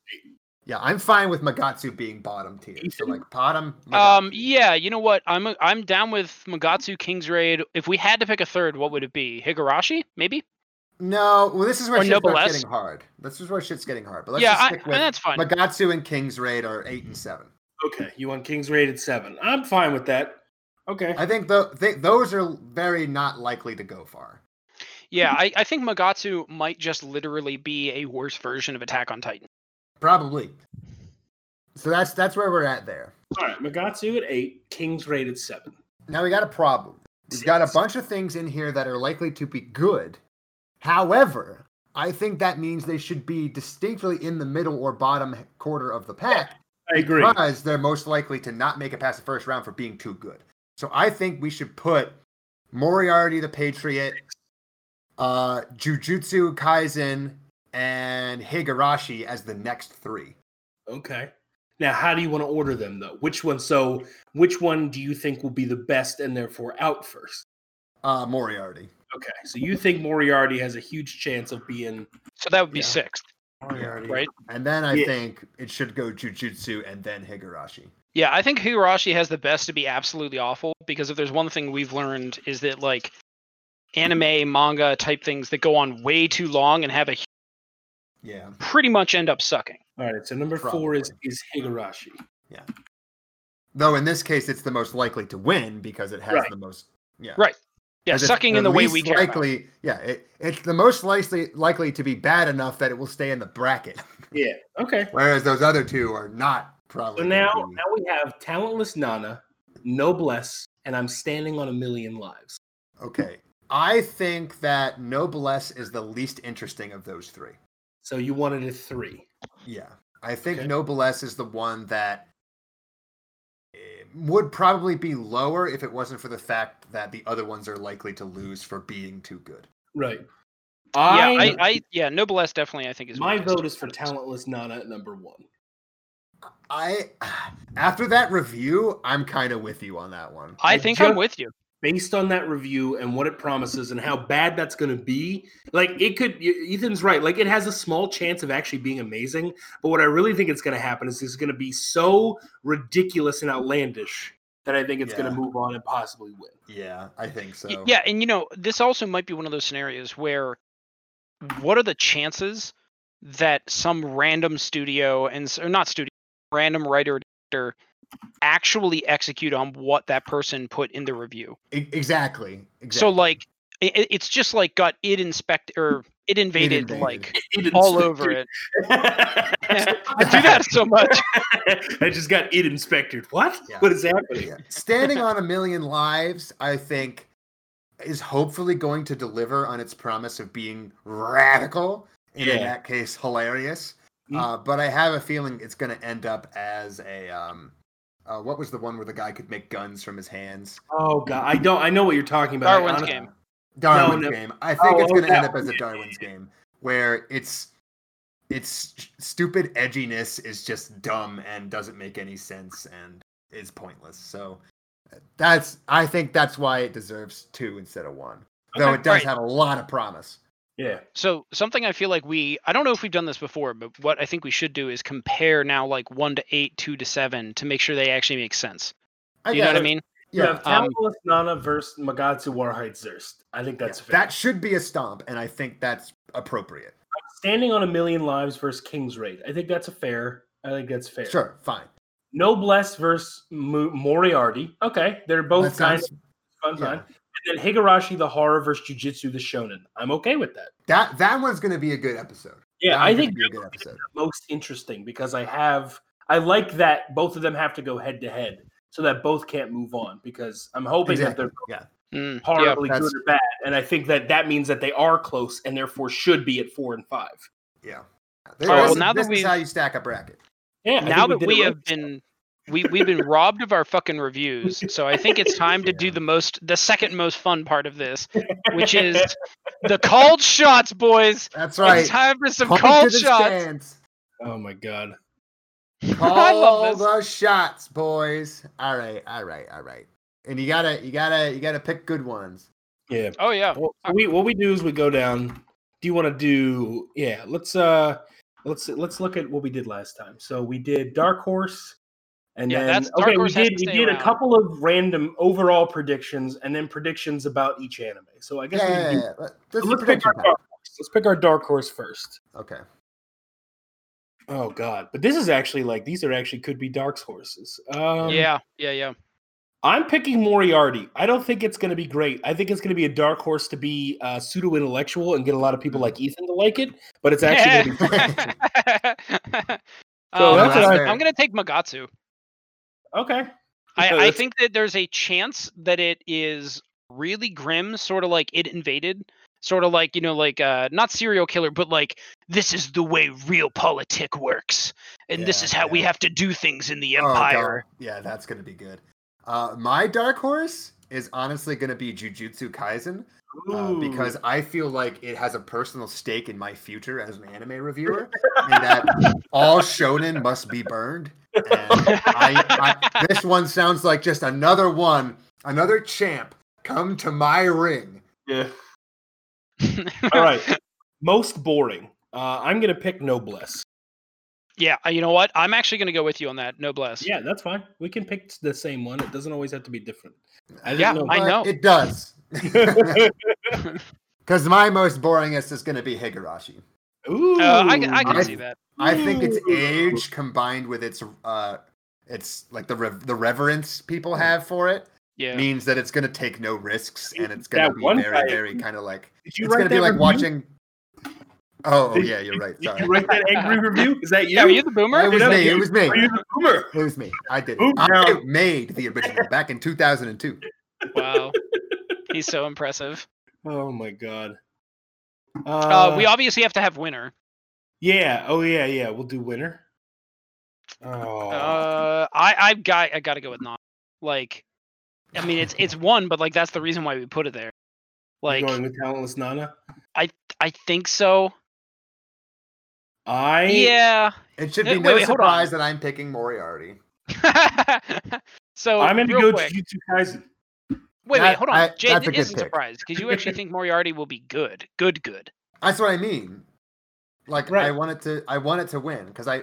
Yeah, I'm fine with Magatsu being bottom tier. So like bottom. Um, yeah, you know what? I'm I'm down with Magatsu King's Raid. If we had to pick a third, what would it be? Higurashi, maybe? No, well, this is where Or shit getting hard. This is where shit's getting hard. But let's yeah, just I, stick and with that's fine. Magatsu and King's Raid are eight and seven. Okay, you want King's Raid at seven. I'm fine with that. Okay. I think tho- th- those are very not likely to go far. Yeah, I, I think Magatsu might just literally be a worse version of Attack on Titan. Probably. So that's that's where we're at there. All right, Magatsu at eight, King's Raid at seven. Now we got a problem. We've got a bunch of things in here that are likely to be good. However, I think that means they should be distinctly in the middle or bottom quarter of the pack I agree. because they're most likely to not make it past the first round for being too good. So I think we should put Moriarty the Patriot, uh, Jujutsu Kaisen, and Higurashi as the next three. Okay. Now, how do you want to order them though? Which one? So, which one do you think will be the best and therefore out first? Uh, Moriarty. Okay. So you think Moriarty has a huge chance of being So that would be Yeah. sixth, Moriarty. right? And then I Yeah. think it should go Jujutsu and then Higurashi. Yeah, I think Higurashi has the best to be absolutely awful because if there's one thing we've learned is that like anime, manga type things that go on way too long and have a Yeah. pretty much end up sucking. all right? So number four is is Higurashi. Yeah. Though in this case, it's the most likely to win because it has Right. the most. Yeah. Right. Yeah, 'Cause it's sucking in the way we care. about. likely. Yeah, it, it's the most likely likely to be bad enough that it will stay in the bracket, Yeah. Okay. whereas those other two are not probably. So now be- now we have talentless Nana, Noblesse, and I'm standing on a million lives. okay, I think that Noblesse is the least interesting of those three. So you wanted a three. Yeah, I think Okay. Noblesse is the one that would probably be lower if it wasn't for the fact that the other ones are likely to lose for being too good. Right. Yeah, I, I, I yeah, Noblesse definitely I think is my vote is for talentless Nana at number one. I after that review, I'm kind of with you on that one. I I think I'm with you. Based on that review and what it promises and how bad that's going to be like it could ethan's right like it has a small chance of actually being amazing but what i really think it's going to happen is it's going to be so ridiculous and outlandish that i think it's going to move on and possibly win Yeah, I think so. Yeah, and you know, this also might be one of those scenarios where what are the chances that some random studio and or not studio, random writer or director actually execute on what that person put in the review? Exactly. Exactly. So like i i- it's just like got it inspect or it invaded, invaded. like It all over it. I do that so much. i just got it inspected what Yeah. what is happening Yeah. Standing on a million lives, I think, is hopefully going to deliver on its promise of being radical, and in that case, hilarious. Mm. Uh, but I have a feeling it's going to end up as a um, uh, what was the one where the guy could make guns from his hands? oh god i don't i know what you're talking about I Darwin's honestly- game. Darwin's no. game. I think Oh, it's going to that end up as a. Darwin's game where it's its stupid edginess is just dumb and doesn't make any sense and is pointless. So that's I think that's why it deserves two instead of one. Though it does right. have a lot of promise. Yeah So something I feel like we I don't know if we've done this before, but what I think we should do is compare now like one to eight, two to seven to make sure they actually make sense. I you know what I mean? you Yeah, have um, talentless nana versus magatsu wahrheit zuerst i think that's fair that should be a stomp, and I think that's appropriate. Standing on a Million Lives versus King's Raid. I think that's a fair. I think that's fair. Sure, fine. Noblesse versus Mo- Moriarty. Okay, they're both That kind sounds, of fun yeah. time. And then Higurashi the Horror versus Jujutsu the Shonen. I'm okay with that. that that one's going to be a good episode. Yeah, That I think gonna be a good episode. most interesting because I have I like that both of them have to go head to head so that both can't move on because I'm hoping that they're Yeah. Mm, yeah. horribly that's- good or bad, and I think that that means that they are close and therefore should be at four and five. Yeah. Oh, well, now that this is we've- how you stack a bracket. Yeah, now that did we have right. been we we've been robbed of our fucking reviews so i think it's time to do the most the second most fun part of this which is the called shots boys That's right. it's time for some Point called to the shots stands. Oh my god. I Call love the shots, boys. All right, all right, all right. And you gotta, you gotta, you gotta pick good ones. Yeah. oh yeah Well, we what we do is we go down. Do you want to do? Yeah, let's uh, let's let's look at what we did last time. So we did Dark Horse, and Yeah, then that's- okay, we did we stay did a couple of random overall predictions, and then predictions about each anime. So I guess Yeah, we yeah, yeah. Let- This is let's pick our time. dark horse. Let's pick our Dark Horse first. Okay. Oh God, but this is actually like these are actually could be Dark Horses. Um, yeah yeah yeah I'm picking Moriarty. I don't think it's going to be great. I think it's going to be a dark horse to be uh, pseudo intellectual and get a lot of people like Ethan to like it. But it's actually going to be Um, that's what I- I'm, I'm gonna take Magatsu. Okay. I, I think that there's a chance that it is really grim, sort of like ID: Invaded, sort of like you know, like uh, not serial killer, but like this is the way real politic works, and this is how we have to do things in the Oh, empire. Yeah, that's gonna be good. Uh, my dark horse is honestly going to be Jujutsu Kaisen uh, because I feel like it has a personal stake in my future as an anime reviewer, and that all shonen must be burned. And I, I, this one sounds like just another one, another champ come to my ring. Yeah. All right. Most boring. Uh, I'm gonna pick Noblesse. Yeah, uh, you know what? I'm actually going to go with you on that. No Noblesse. Yeah, that's fine. We can pick the same one. It doesn't always have to be different. I Yeah, didn't I know. it does. Because my most boringest is going to be Higurashi. Ooh, Uh, I, can- I can I- see that. I think its age combined with its uh, its like the rev- the reverence people have for it Yeah. means that it's going to take no risks and it's going to be very guy- very kind of like Did you it's going to be like review? watching. Oh, oh, Did- yeah, you're right. Did Sorry. you write that angry review? Is that you? Yeah, are you the boomer? It was No, me. It was me. Are you the boomer? It was me. I did. Boom I down. made the original back in 2002. Wow. He's so impressive. Oh my god. Uh, we obviously have to have winner. Yeah. Oh yeah. Yeah. We'll do winner. Oh. Uh, I I've got I got to go with not. Like, I mean, it's it's one, but like that's the reason why we put it there. You Like, going with talentless Nana. I I think so. I Yeah. It should be wait, no wait, surprise that I'm picking Moriarty. so I'm going to real go quick, Jujutsu Kaisen. wait, wait, hold on, I- Jay. that's a is a pick. surprise because you actually think Moriarty will be good, good, good. That's what I mean. Like I want it to I want it to win because I,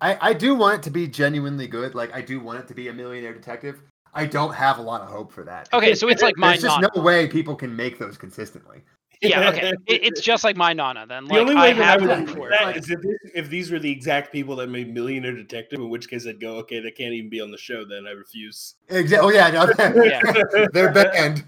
I I do want it to be genuinely good. Like I do want it to be a millionaire detective. I don't have a lot of hope for that. Okay, so it's like my There's just Nana. no way people can make those consistently. Yeah, okay. It, it's just like my Nana then. Like, The Like only I way that I have would hope do for that it. is if, this, if these were the exact people that made Millionaire Detective, in which case I'd go, okay, they can't even be on the show. Then I refuse. Exactly. Oh yeah, no, Yeah. they're banned.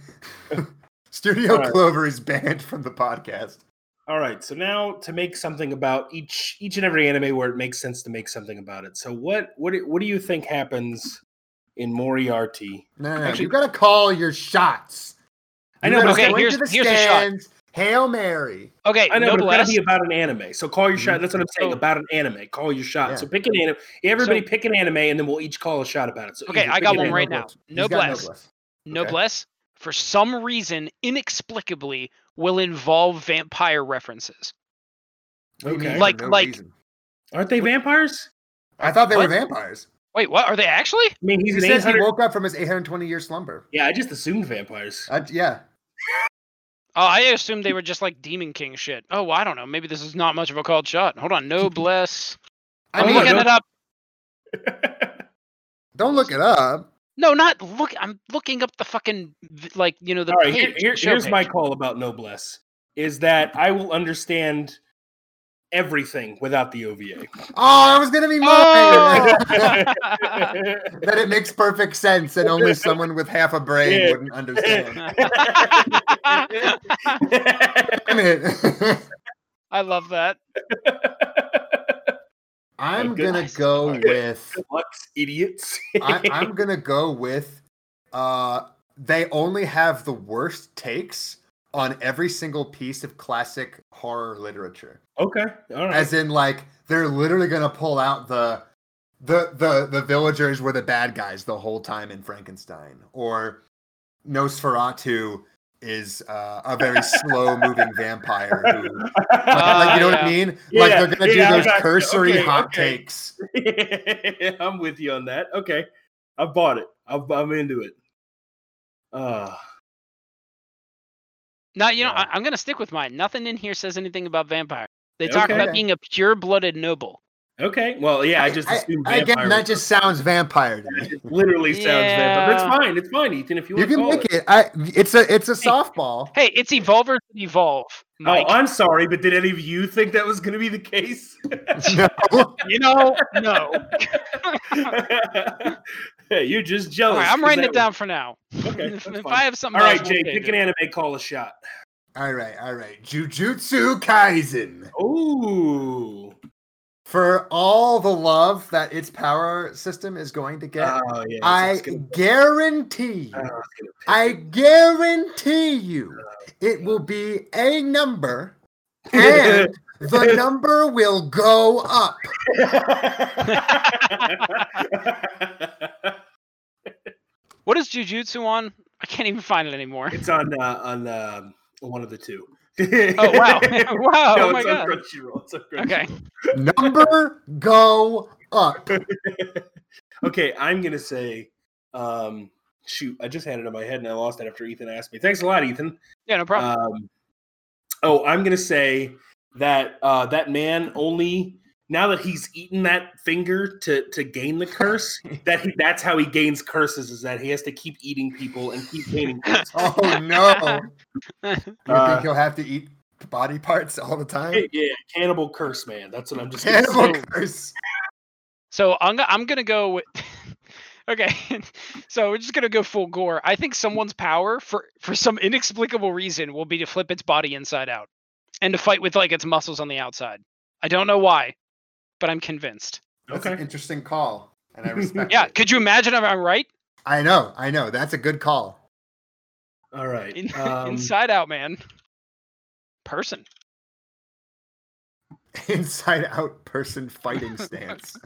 Studio Alright. Clover is banned from the podcast. All right, so now to make something about each each and every anime where it makes sense to make something about it. So what what do- what do you think happens in Moriarty? No, no, no. Actually- you gotta call your shots. I know, but gotta okay, go here's- into the here's a shot. Stands, Hail Mary. Okay, I know, but it's Noblesse. gotta be about an anime. So call your shot. That's what I'm saying So- about an anime. Call your shot. Yeah. So pick an anime. Everybody So- pick an anime, and then we'll each call a shot about it. So Okay, I got one right now. He's got Noblesse. Noblesse. Noblesse, for some reason, inexplicably, will involve vampire references. What do you mean Okay. Like- no like- reason? Aren't they vampires? I thought they What? were vampires. Wait, what? Are they actually? I mean, he's He an says he woke up from his 820 year slumber. Yeah, I just assumed vampires. Uh, yeah. Oh, I assumed they were just like Demon King shit. Oh, I don't know. Maybe this is not much of a called shot. Hold on, Noblesse. I I'm mean, looking don't- it up. don't look it up. No, not look. I'm looking up the fucking like you know the All right, page. here- the show here's my call about Noblesse: is that I will understand everything without the OVA. Oh, I was gonna be mine. Oh! that it makes perfect sense and only someone with half a brain Yeah. wouldn't understand. Damn it. I love that. I'm Oh, gonna Nice. go with Lux idiots. I, I'm gonna go with uh they only have the worst takes on every single piece of classic horror literature. okay, all right. As in like they're literally gonna pull out the the the the villagers were the bad guys the whole time in Frankenstein. Or Nosferatu is uh, a very slow moving vampire who like you know what I yeah. mean? like they're gonna yeah, do those cursory Okay, hot okay. takes. I'm with you on that. Okay, I bought it. I'm, I'm into it. Uh, Now you know Yeah. I, I'm gonna stick with mine. Nothing in here says anything about vampire. They talk Okay. about being a pure-blooded noble. okay. Well, yeah, I just I- assumed I- again, that just sounds vampire to me. It literally sounds vampire. But it's Yeah. fine. It's fine, Ethan. If you, You want to can make it. it. I. It's a. It's a softball. Hey, it's evolvers that evolve. Oh, Mike. Oh, I'm sorry, but did any of you think that was going to be the case? No. you know, no. hey, you're just All jealous. right, I'm writing that it down for now. Okay, if if fine. I have something All right, else, Jay, pick an anime, call a shot. All right, all right. Jujutsu Kaisen. Ooh. For all the love that its power system is going to get, Oh, yeah. I it's guarantee oh, you, it's I guarantee you, oh, oh, it will be a number, and the number will go up. What is Jujutsu on? I can't even find it anymore. It's on uh, on um, one of the two. Oh wow! wow! No, oh my on god. Crunchyroll. It's on Crunchyroll. Okay. Number go up. okay, I'm gonna say, um, shoot, I just had it in my head and I lost it after Ethan asked me. Thanks a lot, Ethan. Yeah, no problem. Um, oh, I'm gonna say that uh, that man only now that he's eaten that finger to to gain the curse, that he, that's how he gains curses is that he has to keep eating people and keep gaining curses. Oh no! You Uh, think he'll have to eat body parts all the time? yeah, cannibal curse man. That's what I'm just gonna Cannibal say. curse. So I'm go- I'm gonna go with. okay, so we're just gonna go full gore. I think someone's power for for some inexplicable reason will be to flip its body inside out and to fight with like its muscles on the outside. I don't know why, but I'm convinced. That's Okay. an interesting call, and I respect. Yeah, it. could you imagine if I'm right? I know, I know. That's a good call. All right. In- Um, inside out, man. Person. Inside out person fighting stance.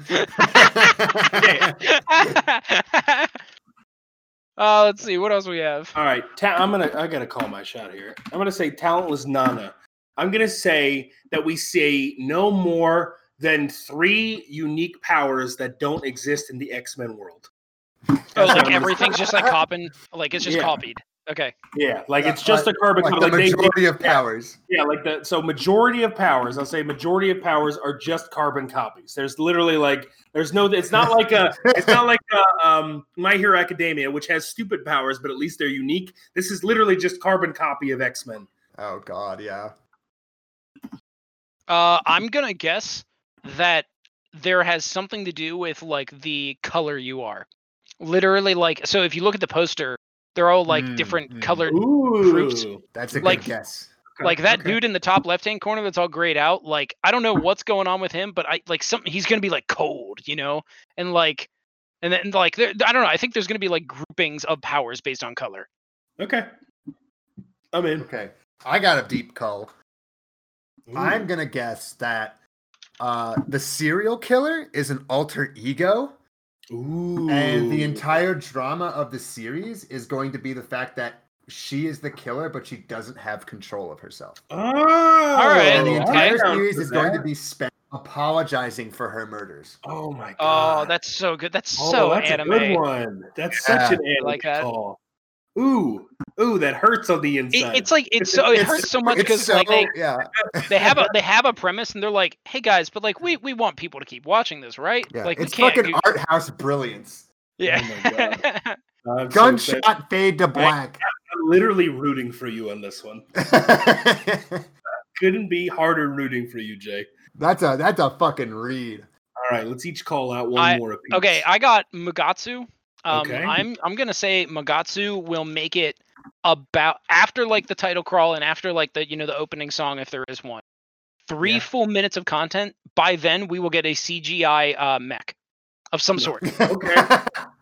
uh, let's see what else we have. All right, ta- I'm gonna. I gotta call my shot here. I'm gonna say talentless Nana. I'm gonna say that we see no more than three unique powers that don't exist in the X Men world. Oh, That's what like everything's just like copying, like it's just Yeah. copied. Okay. Yeah, like Yeah, it's just like- a carbon like copy. the Like they- majority of yeah. powers. Yeah, like the so majority of powers. I'll say majority of powers are just carbon copies. There's literally like there's no. It's not like a. It's not like a, um, My Hero Academia, which has stupid powers, but at least they're unique. This is literally just carbon copy of X Men. Oh god, yeah. Uh, I'm gonna guess that there has something to do with like the color you are. Literally, like so. If you look at the poster, they're all like Mm, different mm. colored. Ooh, Fruits. That's a Like- good guess. like that okay. dude in the top left hand corner that's all grayed out. Like I don't know what's going on with him, but I like something. He's gonna be like cold, you know, and like, and then like there, I don't know. I think there's gonna be like groupings of powers based on color. Okay, I'm in. Okay. I got a deep call. Ooh. I'm gonna guess that uh the serial killer is an alter ego. Ooh, And the entire drama of the series is going to be the fact that she is the killer, but she doesn't have control of herself. Oh, All right, and the entire series for is going to be spent apologizing for her murders. Oh my god! Oh, that's so good. That's Oh, so that's anime. a good one. That's such an anime like that. call. Ooh, ooh, that hurts on the It, inside. it's like it's so it hurts so much because so- like they, yeah, they have a they have a premise and they're like, hey guys, but like we we want people to keep watching this, right? yeah. Like it's we can't. fucking do- art house brilliance. yeah. Oh my I'm so. Gunshot fade to black. I'm literally rooting for you on this one. Couldn't be harder rooting for you, Jay. that's a that's a fucking read. All right, let's each call out one I- more apiece. Okay, I got Magatsu. Um, Okay. I'm I'm gonna say Magatsu will make it about after like the title crawl and after like the you know the opening song if there is one. Three Yeah. full minutes of content. By then we will get a CGI uh, mech of some sort. Okay.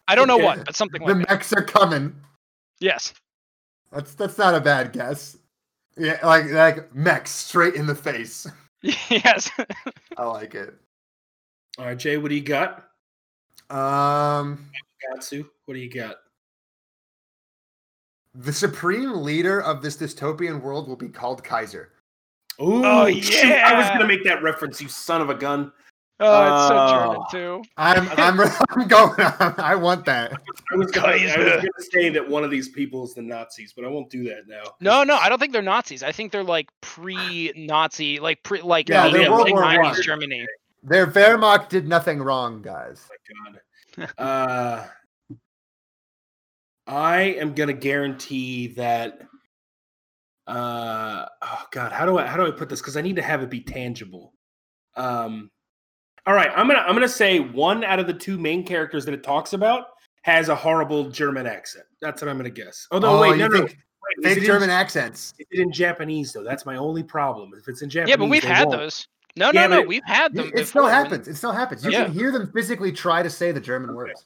I don't know Okay. what, but something the like that. mechs are coming. Yes. That's that's not a bad guess. Yeah, like like mechs straight in the face. yes. I like it. All right, Jay, what do you got? Um, Gatsu, what do you got? the supreme leader of this dystopian world will be called Kaiser. Ooh, Oh, shoot, I was gonna make that reference, you son of a gun. Oh, it's so German too. I'm I'm I'm going. I want that. I was, gonna, I was gonna say that one of these people is the Nazis, but I won't do that now. No, no, I don't think they're Nazis. I think they're like pre-Nazi, like pre, like Yeah, late they're World War 90s One. Germany. Their Wehrmacht did nothing wrong, guys. my god. Uh, I am gonna guarantee that. Uh, oh god, how do I how do I put this? Because I need to have it be tangible. Um, all right, I'm gonna I'm gonna say one out of the two main characters that it talks about has a horrible German accent. That's what I'm gonna guess. Although Oh, wait, you no, no, think wait, fake it in- German accents. Is it in Japanese though? That's my only problem. If it's in Japanese, Yeah, but we've had won't. those. No, Yeah, no, no, but- we've had them. It still happens. It still happens. You Yeah. can hear them physically try to say the German words.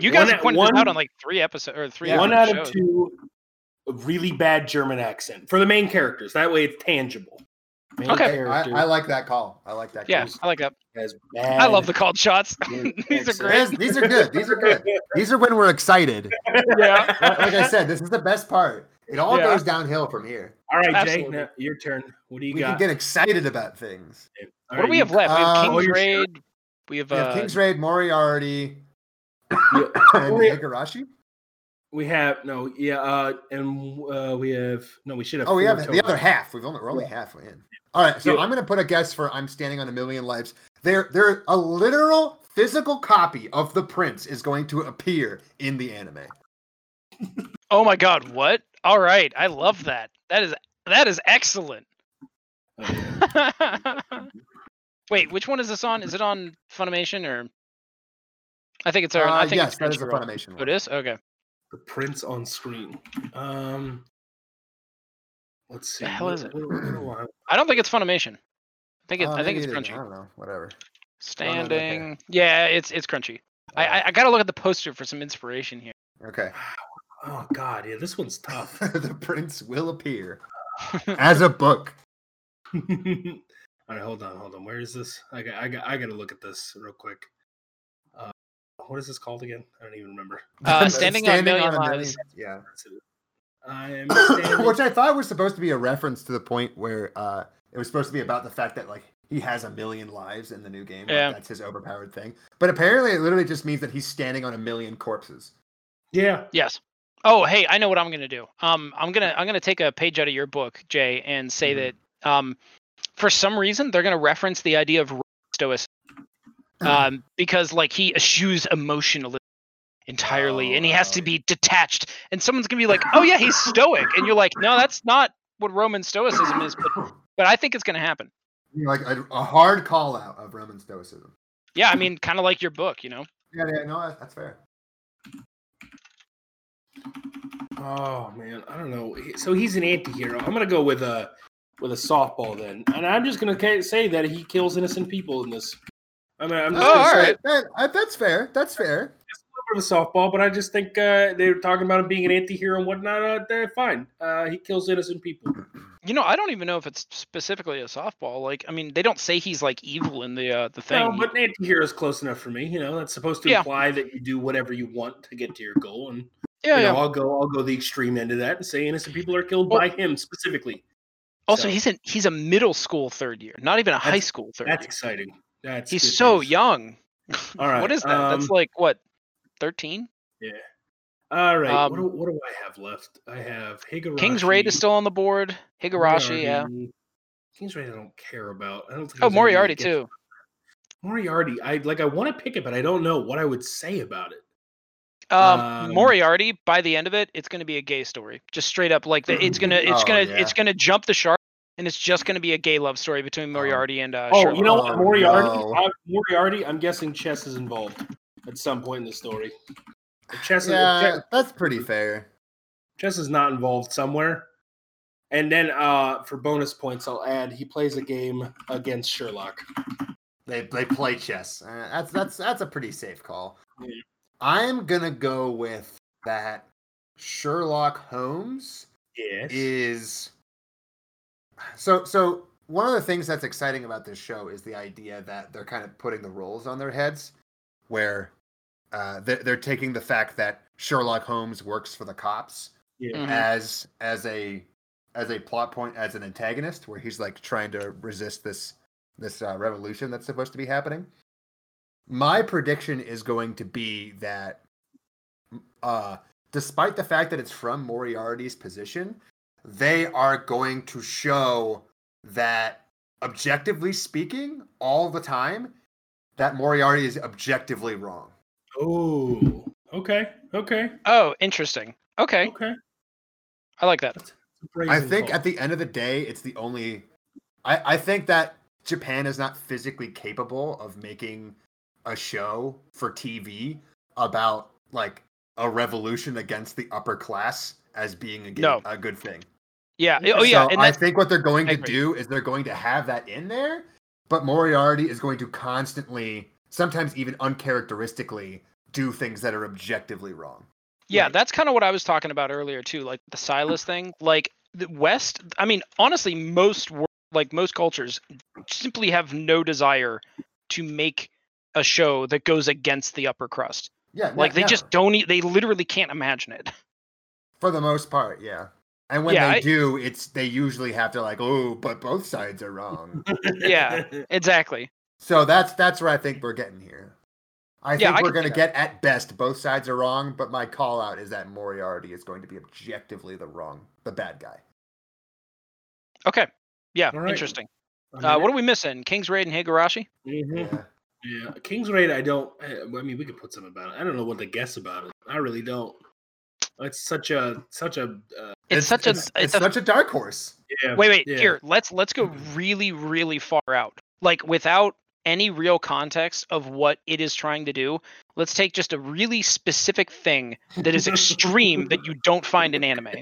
You guys One- pointed one- out on like three episodes or three. Yeah. one different out of shows. two a really bad German accent for the main characters. That way it's tangible. Main Okay. I, I like that call. I like that. Yeah, call. I like that. has I love the called shots. These are great. Yes, these are good. These are good. These are when we're excited. Yeah. Like like I said, this is the best part. It all Yeah. goes downhill from here. All right, Jay, Absolutely. now your turn. What do you We got? can get excited about things. All What do we you- have left? We have Uh, King's oh, you're sure? Raid. We have, We have uh, King's Raid, Moriarty, and we- Higurashi. We have no, yeah, uh, and uh, we have no. We should have. Oh, we four have the other half. We've only we're only halfway in. All right, so Yeah. I'm gonna put a guess for "I'm Standing on a Million Lives." There, there, a literal physical copy of the prince is going to appear in the anime. Oh my god, what? All right, I love that. That is that is excellent. Okay. Wait, which one is this on? Is it on Funimation or? I think it's our. Uh, I think yes, it's that is the Crunchyroll. Funimation Oh, one. it is okay. The prince on screen. Um, let's see. The hell what- is it? what- what I- I don't think it's Funimation. I think it, Uh, I think it's it is. Crunchy. I don't know. Whatever. Standing. Yeah, it's it's Crunchy. I, I I gotta look at the poster for some inspiration here. Okay. Oh God, yeah, this one's tough. the prince will appear as a book. All right, hold on, hold on. Where is this? I got, I got, I got to look at this real quick. Uh, what is this called again? I don't even remember. Uh, Standing on a Million Lives. Yeah. I am standing. Which I thought was supposed to be a reference to the point where uh, it was supposed to be about the fact that like he has a million lives in the new game. like, Yeah. that's his overpowered thing. But apparently, it literally just means that he's standing on a million corpses. yeah. Yes. Oh, hey, I know what I'm gonna do. Um, I'm gonna I'm gonna take a page out of your book, Jay, and say Mhm. that um, for some reason they're gonna reference the idea of stoicism, um, because like he eschews emotionalism entirely, and he has to Oh. be detached. And someone's gonna be like, "Oh yeah, he's stoic," and you're like, "No, that's not what Roman stoicism is." But but I think it's gonna happen. Like a, a hard call out of Roman Stoicism. Yeah, I mean, kind of like your book, you know. Yeah, yeah, no, that's fair. Oh man, I don't know. So he's an anti-hero. I'm gonna go with a with a softball then, and I'm just gonna say that he kills innocent people in this. I mean, I'm just Oh, gonna all say right. That, that- that's fair. That's fair. it's a little bit of a softball, but I just think uh, they were talking about him being an anti-hero and whatnot. Uh, they're fine. Uh, he kills innocent people. You know, I don't even know if it's specifically a softball. Like, I mean, they don't say he's like evil in the uh, the thing. No, but an anti-hero is close enough for me. You know, that's supposed to Yeah. imply that you do whatever you want to get to your goal, and yeah, you yeah. know, I'll go, I'll go the extreme end of that and say innocent people are killed Well- by him specifically. Also, So- he's in he's a middle school third year, not even a high school third That's year. exciting. That's He's so news. young. All right, what is that? That's um, like what, thirteen? Yeah. All right. Um, what, do, what do I have left? I have Higurashi. King's Raid is still on the board. Higurashi, yeah. King's Raid, I don't care about. I don't think. Oh, Moriarty too. Moriarty. I like. I want to pick it, but I don't know what I would say about it. Um, Um, Moriarty. By the end of it, it's going to be a gay story. Just straight up, like the, it's gonna, it's Oh, gonna, yeah. it's gonna jump the shark, and it's just going to be a gay love story between Moriarty and uh, Oh, Sherlock. you know what? Oh, Moriarty. no. I, Moriarty. I'm guessing Chess is involved at some point in the story. If Chess, is, if Chess, that's pretty fair. Chess is not involved somewhere. And then uh, for bonus points, I'll add he plays a game against Sherlock. They they play chess. Uh, that's that's that's a pretty safe call. Yeah. I'm gonna go with that. Sherlock Holmes Yes. is so so. One of the things that's exciting about this show is the idea that they're kind of putting the roles on their heads, where uh, they're, they're taking the fact that Sherlock Holmes works for the cops Yeah. Mhm. as as a as a plot point as an antagonist where he's like trying to resist this this uh, revolution that's supposed to be happening my prediction is going to be that uh despite the fact that it's from moriarty's position they are going to show that objectively speaking all the time that moriarty is objectively wrong Oh. Okay. Okay. Oh, interesting. Okay, Okay. I like that. That's a I brazen think call. at the end of the day, it's the only. I, I think that Japan is not physically capable of making a show for TV about like a revolution against the upper class as being a good, No. a good thing. Yeah. Oh yeah, So and I think what they're going to do is they're going to have that in there, but Moriarty is going to constantly, sometimes even uncharacteristically, do things that are objectively wrong. Yeah, Right. that's kind of what I was talking about earlier too, like the Silas thing. Like the West, I mean, honestly, most world like most cultures, simply have no desire to make a show that goes against the upper crust. Yeah, ne- Like they just don't. e- They literally can't imagine it. for the most part, yeah. And when Yeah, they I- do, it's they usually have to like, oh, but both sides are wrong. Yeah. Exactly. so that's that's where I think we're getting here. I Yeah, think I we're going to get at best both sides are wrong, but my call out is that Moriarty is going to be objectively the wrong, the bad guy. Okay. Yeah. All right. Interesting. Uh, what are we missing? King's Raid and Higurashi. mhm. Yeah. Yeah, King's Raid. I don't. I I mean, we could put something about it. I don't know what to guess about it. I really don't. It's such a such a. Uh, It's, such a. it's, It's, it's a such a dark horse. yeah. wait, wait. yeah. Here, let's let's go really, really far out. Like without any real context of what it is trying to do. Let's take just a really specific thing that is extreme that you don't find in anime.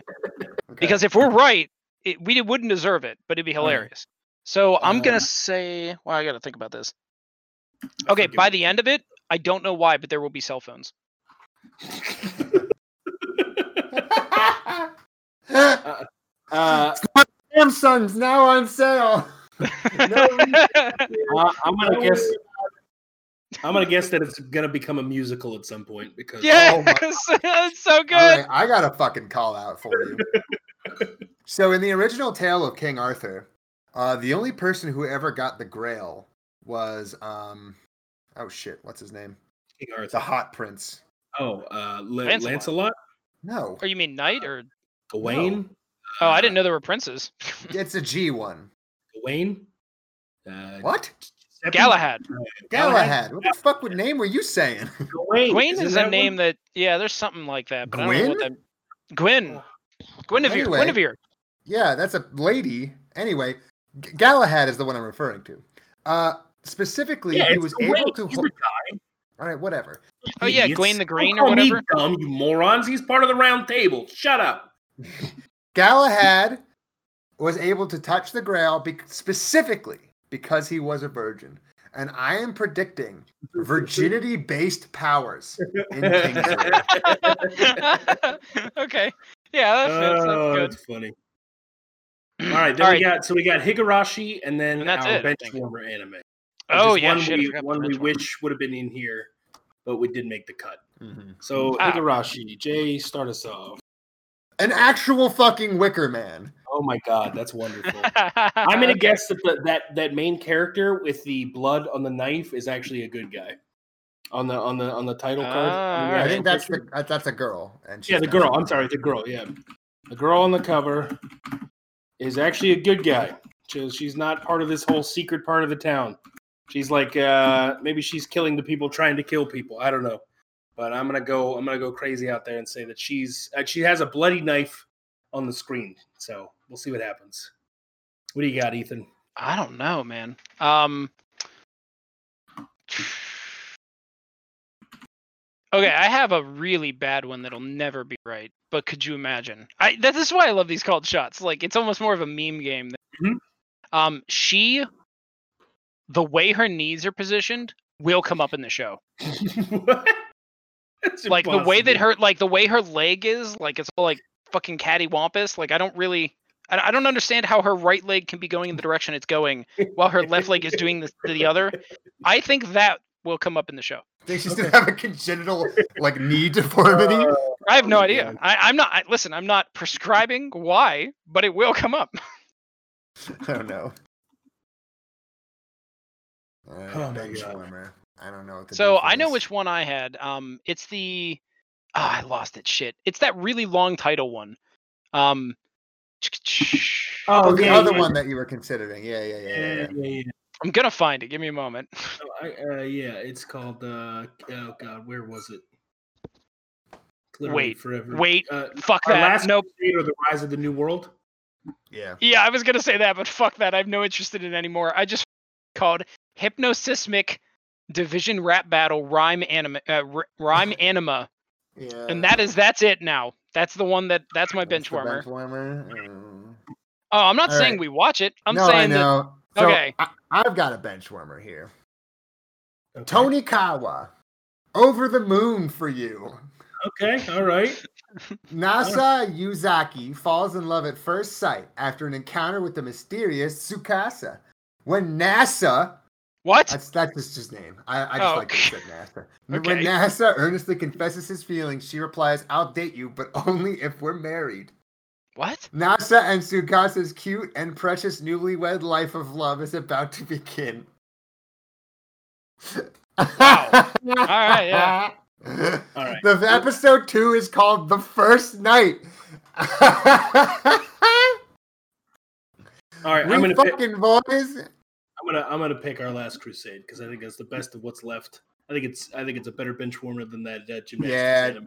Okay. Because if we're right, it, we wouldn't deserve it, but it'd be hilarious. So I'm Um, gonna say. Well, I gotta think about this. Okay, by the end of it, I don't know why, but there will be cell phones. uh, Samsung's now on sale. uh, I'm gonna guess. I'm gonna guess that it's gonna become a musical at some point because yes, my- it's so good. All right, I got a fucking call out for you. so in the original tale of King Arthur, uh, the only person who ever got the Grail was um, oh shit, what's his name? King Arthur. The Hot Prince. Oh, uh, La- Lancelot. Lancelot, No, Or you mean knight or? Gawain. Oh, I didn't know there were princes. it's a G one. Gawain. Uh, What? Seppi? Galahad. Galahad. What the fuck what name were you saying? Gawain. Gawain Isn't is a name one? that yeah, there's something like that, but I don't know what that. Gwyn. Guinevere. Anyway. Guinevere. yeah, that's a lady. Anyway, G- Galahad is the one I'm referring to. Uh, specifically, Yeah, he was Gawain. able to. He's Ho- All right, whatever. Oh yeah, Idiots. Gawain the Don't Green call or me whatever. dumb, you morons. He's part of the round table. Shut up. Galahad was able to touch the Grail be- specifically because he was a virgin. And I am predicting virginity based powers in King's okay. Yeah, that fits. Oh, That's that's funny. All right, then All we right. got so we got Higurashi and then And that's our it, I think. Benchwarmer anime. Which Oh is yeah, one shit, I we, one we wish would have been in here, but we did make the cut. Mhm. So Ah. Higurashi, Jay, start us off. An actual fucking Wicker Man. Oh my god, that's wonderful. I'm gonna guess that the, that that main character with the blood on the knife is actually a good guy. On the on the on the title card. Ah, on the I think that's picture. the that's a girl. And yeah she's the girl. I'm sorry, the girl. Yeah, the girl on the cover is actually a good guy. She, she's not part of this whole secret part of the town. She's like uh maybe she's killing the people trying to kill people. I don't know, but I'm gonna go. I'm gonna go crazy out there and say that she's uh, she has a bloody knife on the screen. So we'll see what happens. What do you got, Ethan? I don't know, man. Um. Okay, I have a really bad one that'll never be right. But could you imagine? I that is why I love these called shots. Like it's almost more of a meme game. Than, Mhm. Um, she, the way her knees are positioned, will come up in the show. What? That's Like the way that her, like the way her leg is, like it's all like fucking cattywampus. Like I don't really. I I don't understand how her right leg can be going in the direction it's going while her left leg is doing this to the other. I think that will come up in the show. Think she's gonna have a congenital like knee deformity. Uh, I have no Oh, idea. God. I, I'm not. I, listen, I'm not prescribing why, but it will come up. I don't know. Alright, Oh my bench God. warmer. I don't know what to So I know this. which one I had. Um, it's the. Ah, I lost it. Shit. It's that really long title one. Um. Oh, Oh, the yeah, other yeah. one that you were considering. Yeah, yeah, yeah. yeah, Yeah, yeah. yeah, yeah. I'm gonna find it. Give me a moment. Oh, I, uh, yeah, it's called. Uh, oh God, where was it? Literally Wait, forever. Wait. Uh, Fuck that. last Nope. Or the Rise of the New World. Yeah. Yeah, I was gonna say that, but fuck that. I have no interest in it anymore. I just called Hypnosis Mic Division Rap Battle Rhyme Anima uh, Rhyme Anima, Yeah. and that is that's it now. That's the one that that's my That's bench warmer. bench warmer. Mm. Oh, I'm not All saying right. we watch it. I'm no, I saying that. So Okay. I, I've got a bench warmer here. Okay. Tonikawa, over the moon for you. Okay, all right. Nasa Yuzaki falls in love at first sight after an encounter with the mysterious Tsukasa. When NASA, What? that's that's just his name. I, I just Oh, like say NASA. When okay. NASA earnestly confesses his feelings, she replies, "I'll date you, but only if we're married." What? NASA and Tsukasa's cute and precious newlywed life of love is about to begin. Wow. All right, yeah. All right. The episode two is called "The First Night." All right, we I'm gonna pick, fucking boys. I'm gonna I'm gonna pick our last crusade because I think that's the best of what's left. I think it's I think it's a better bench warmer than that uh, gymnastics Yeah, anime.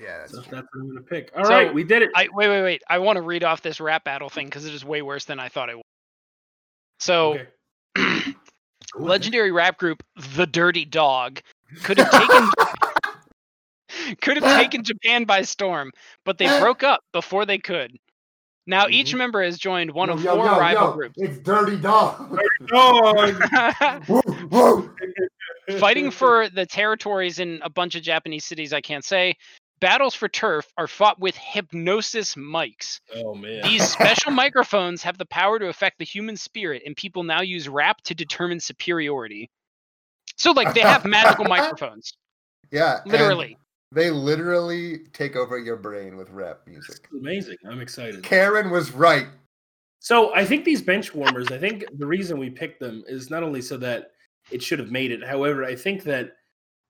Yeah, that's So that's what I'm gonna pick. All right, So, we did it. I wait, wait, wait. I want to read off this rap battle thing because it is way worse than I thought it was. So, Okay. Legendary rap group The Dirty Dog could have taken could have taken Japan by storm, but they broke up before they could. Now each Mhm. member has joined one Yo, of four yo, rival yo, groups. It's Dirty Dog. Dog. Woo, woo. Fighting for the territories in a bunch of Japanese cities I can't say. Battles for turf are fought with hypnosis mics. Oh man. These special microphones have the power to affect the human spirit, and people now use rap to determine superiority. So, like, they have magical microphones, Yeah, and literally. They literally take over your brain with rap music. amazing. I'm excited. Karen was right. So I think these bench warmers, I think the reason we picked them is not only so that it should have made it. However, I think that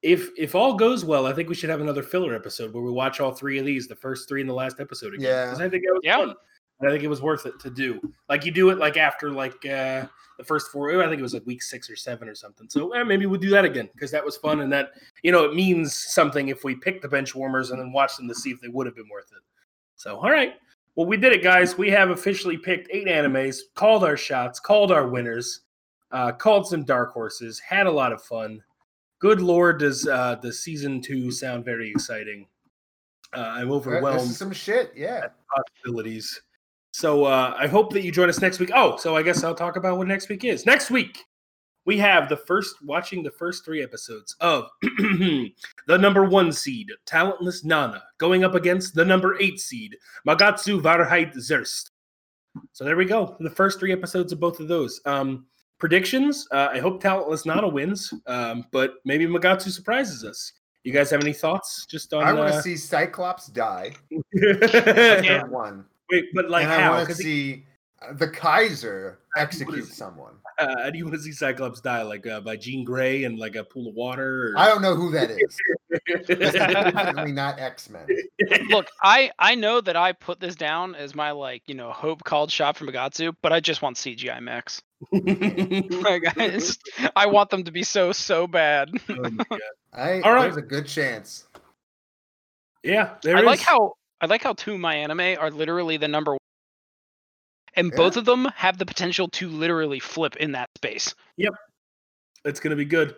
if if all goes well, I think we should have another filler episode where we watch all three of these, the first three and the last episode again. Yeah. I think that was Yeah. fun. And I think it was worth it to do. Like you do it like after like uh the first four, I think it was like week six or seven or something. So eh, maybe we'll do that again because that was fun and that you know it means something if we pick the bench warmers and then watch them to see if they would have been worth it. So all right. Well, we did it, guys. We have officially picked eight animes, called our shots, called our winners, uh, called some dark horses, had a lot of fun. Good lord, does uh, the season two sound very exciting? Uh, I'm overwhelmed some shit. Yeah. possibilities. So uh, I hope that you join us next week. Oh, so I guess I'll talk about what next week is. Next week we have the first watching the first three episodes of the number one seed, talentless Nana, going up against the number eight seed, Magatsu Wahrheit Zuerst. So there we go. The first three episodes of both of those. Um, predictions. Uh, I hope talentless Nana wins, um, but maybe Magatsu surprises us. You guys have any thoughts? Just on I want to uh, see Cyclops die. Yeah. One. Wait, but like and I how? want to 'Cause he- see uh, the Kaiser execute is- someone. uh, how do you want to see Cyclops die? Like uh, by Jean Grey and like a pool of water? Or... I don't know who that is. It's definitely not X Men. Look, I I know that I put this down as my like you know hope called shot from Magatsu, but I just want CGI Max. Like I, just, I want them to be so so bad. Oh my God. I, All right. There's a good chance. Yeah, there I is. like how I like how two of my anime are literally the number one, and both of them have the potential to literally flip in that space. Yep. It's going to be good.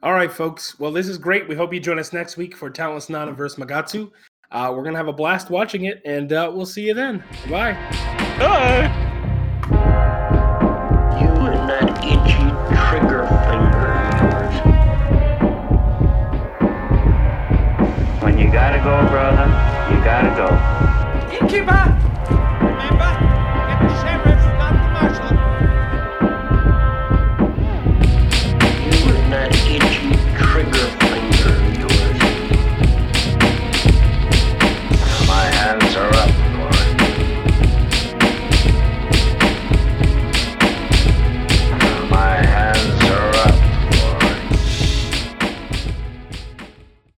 All right, folks. Well, this is great. We hope you join us next week for Talentless Nana versus Magatsu. Uh, we're going to have a blast watching it, and uh, we'll see you then. Bye. Bye. You and that itchy trigger finger of yours. When you gotta go, brother, you gotta go. Innkeeper!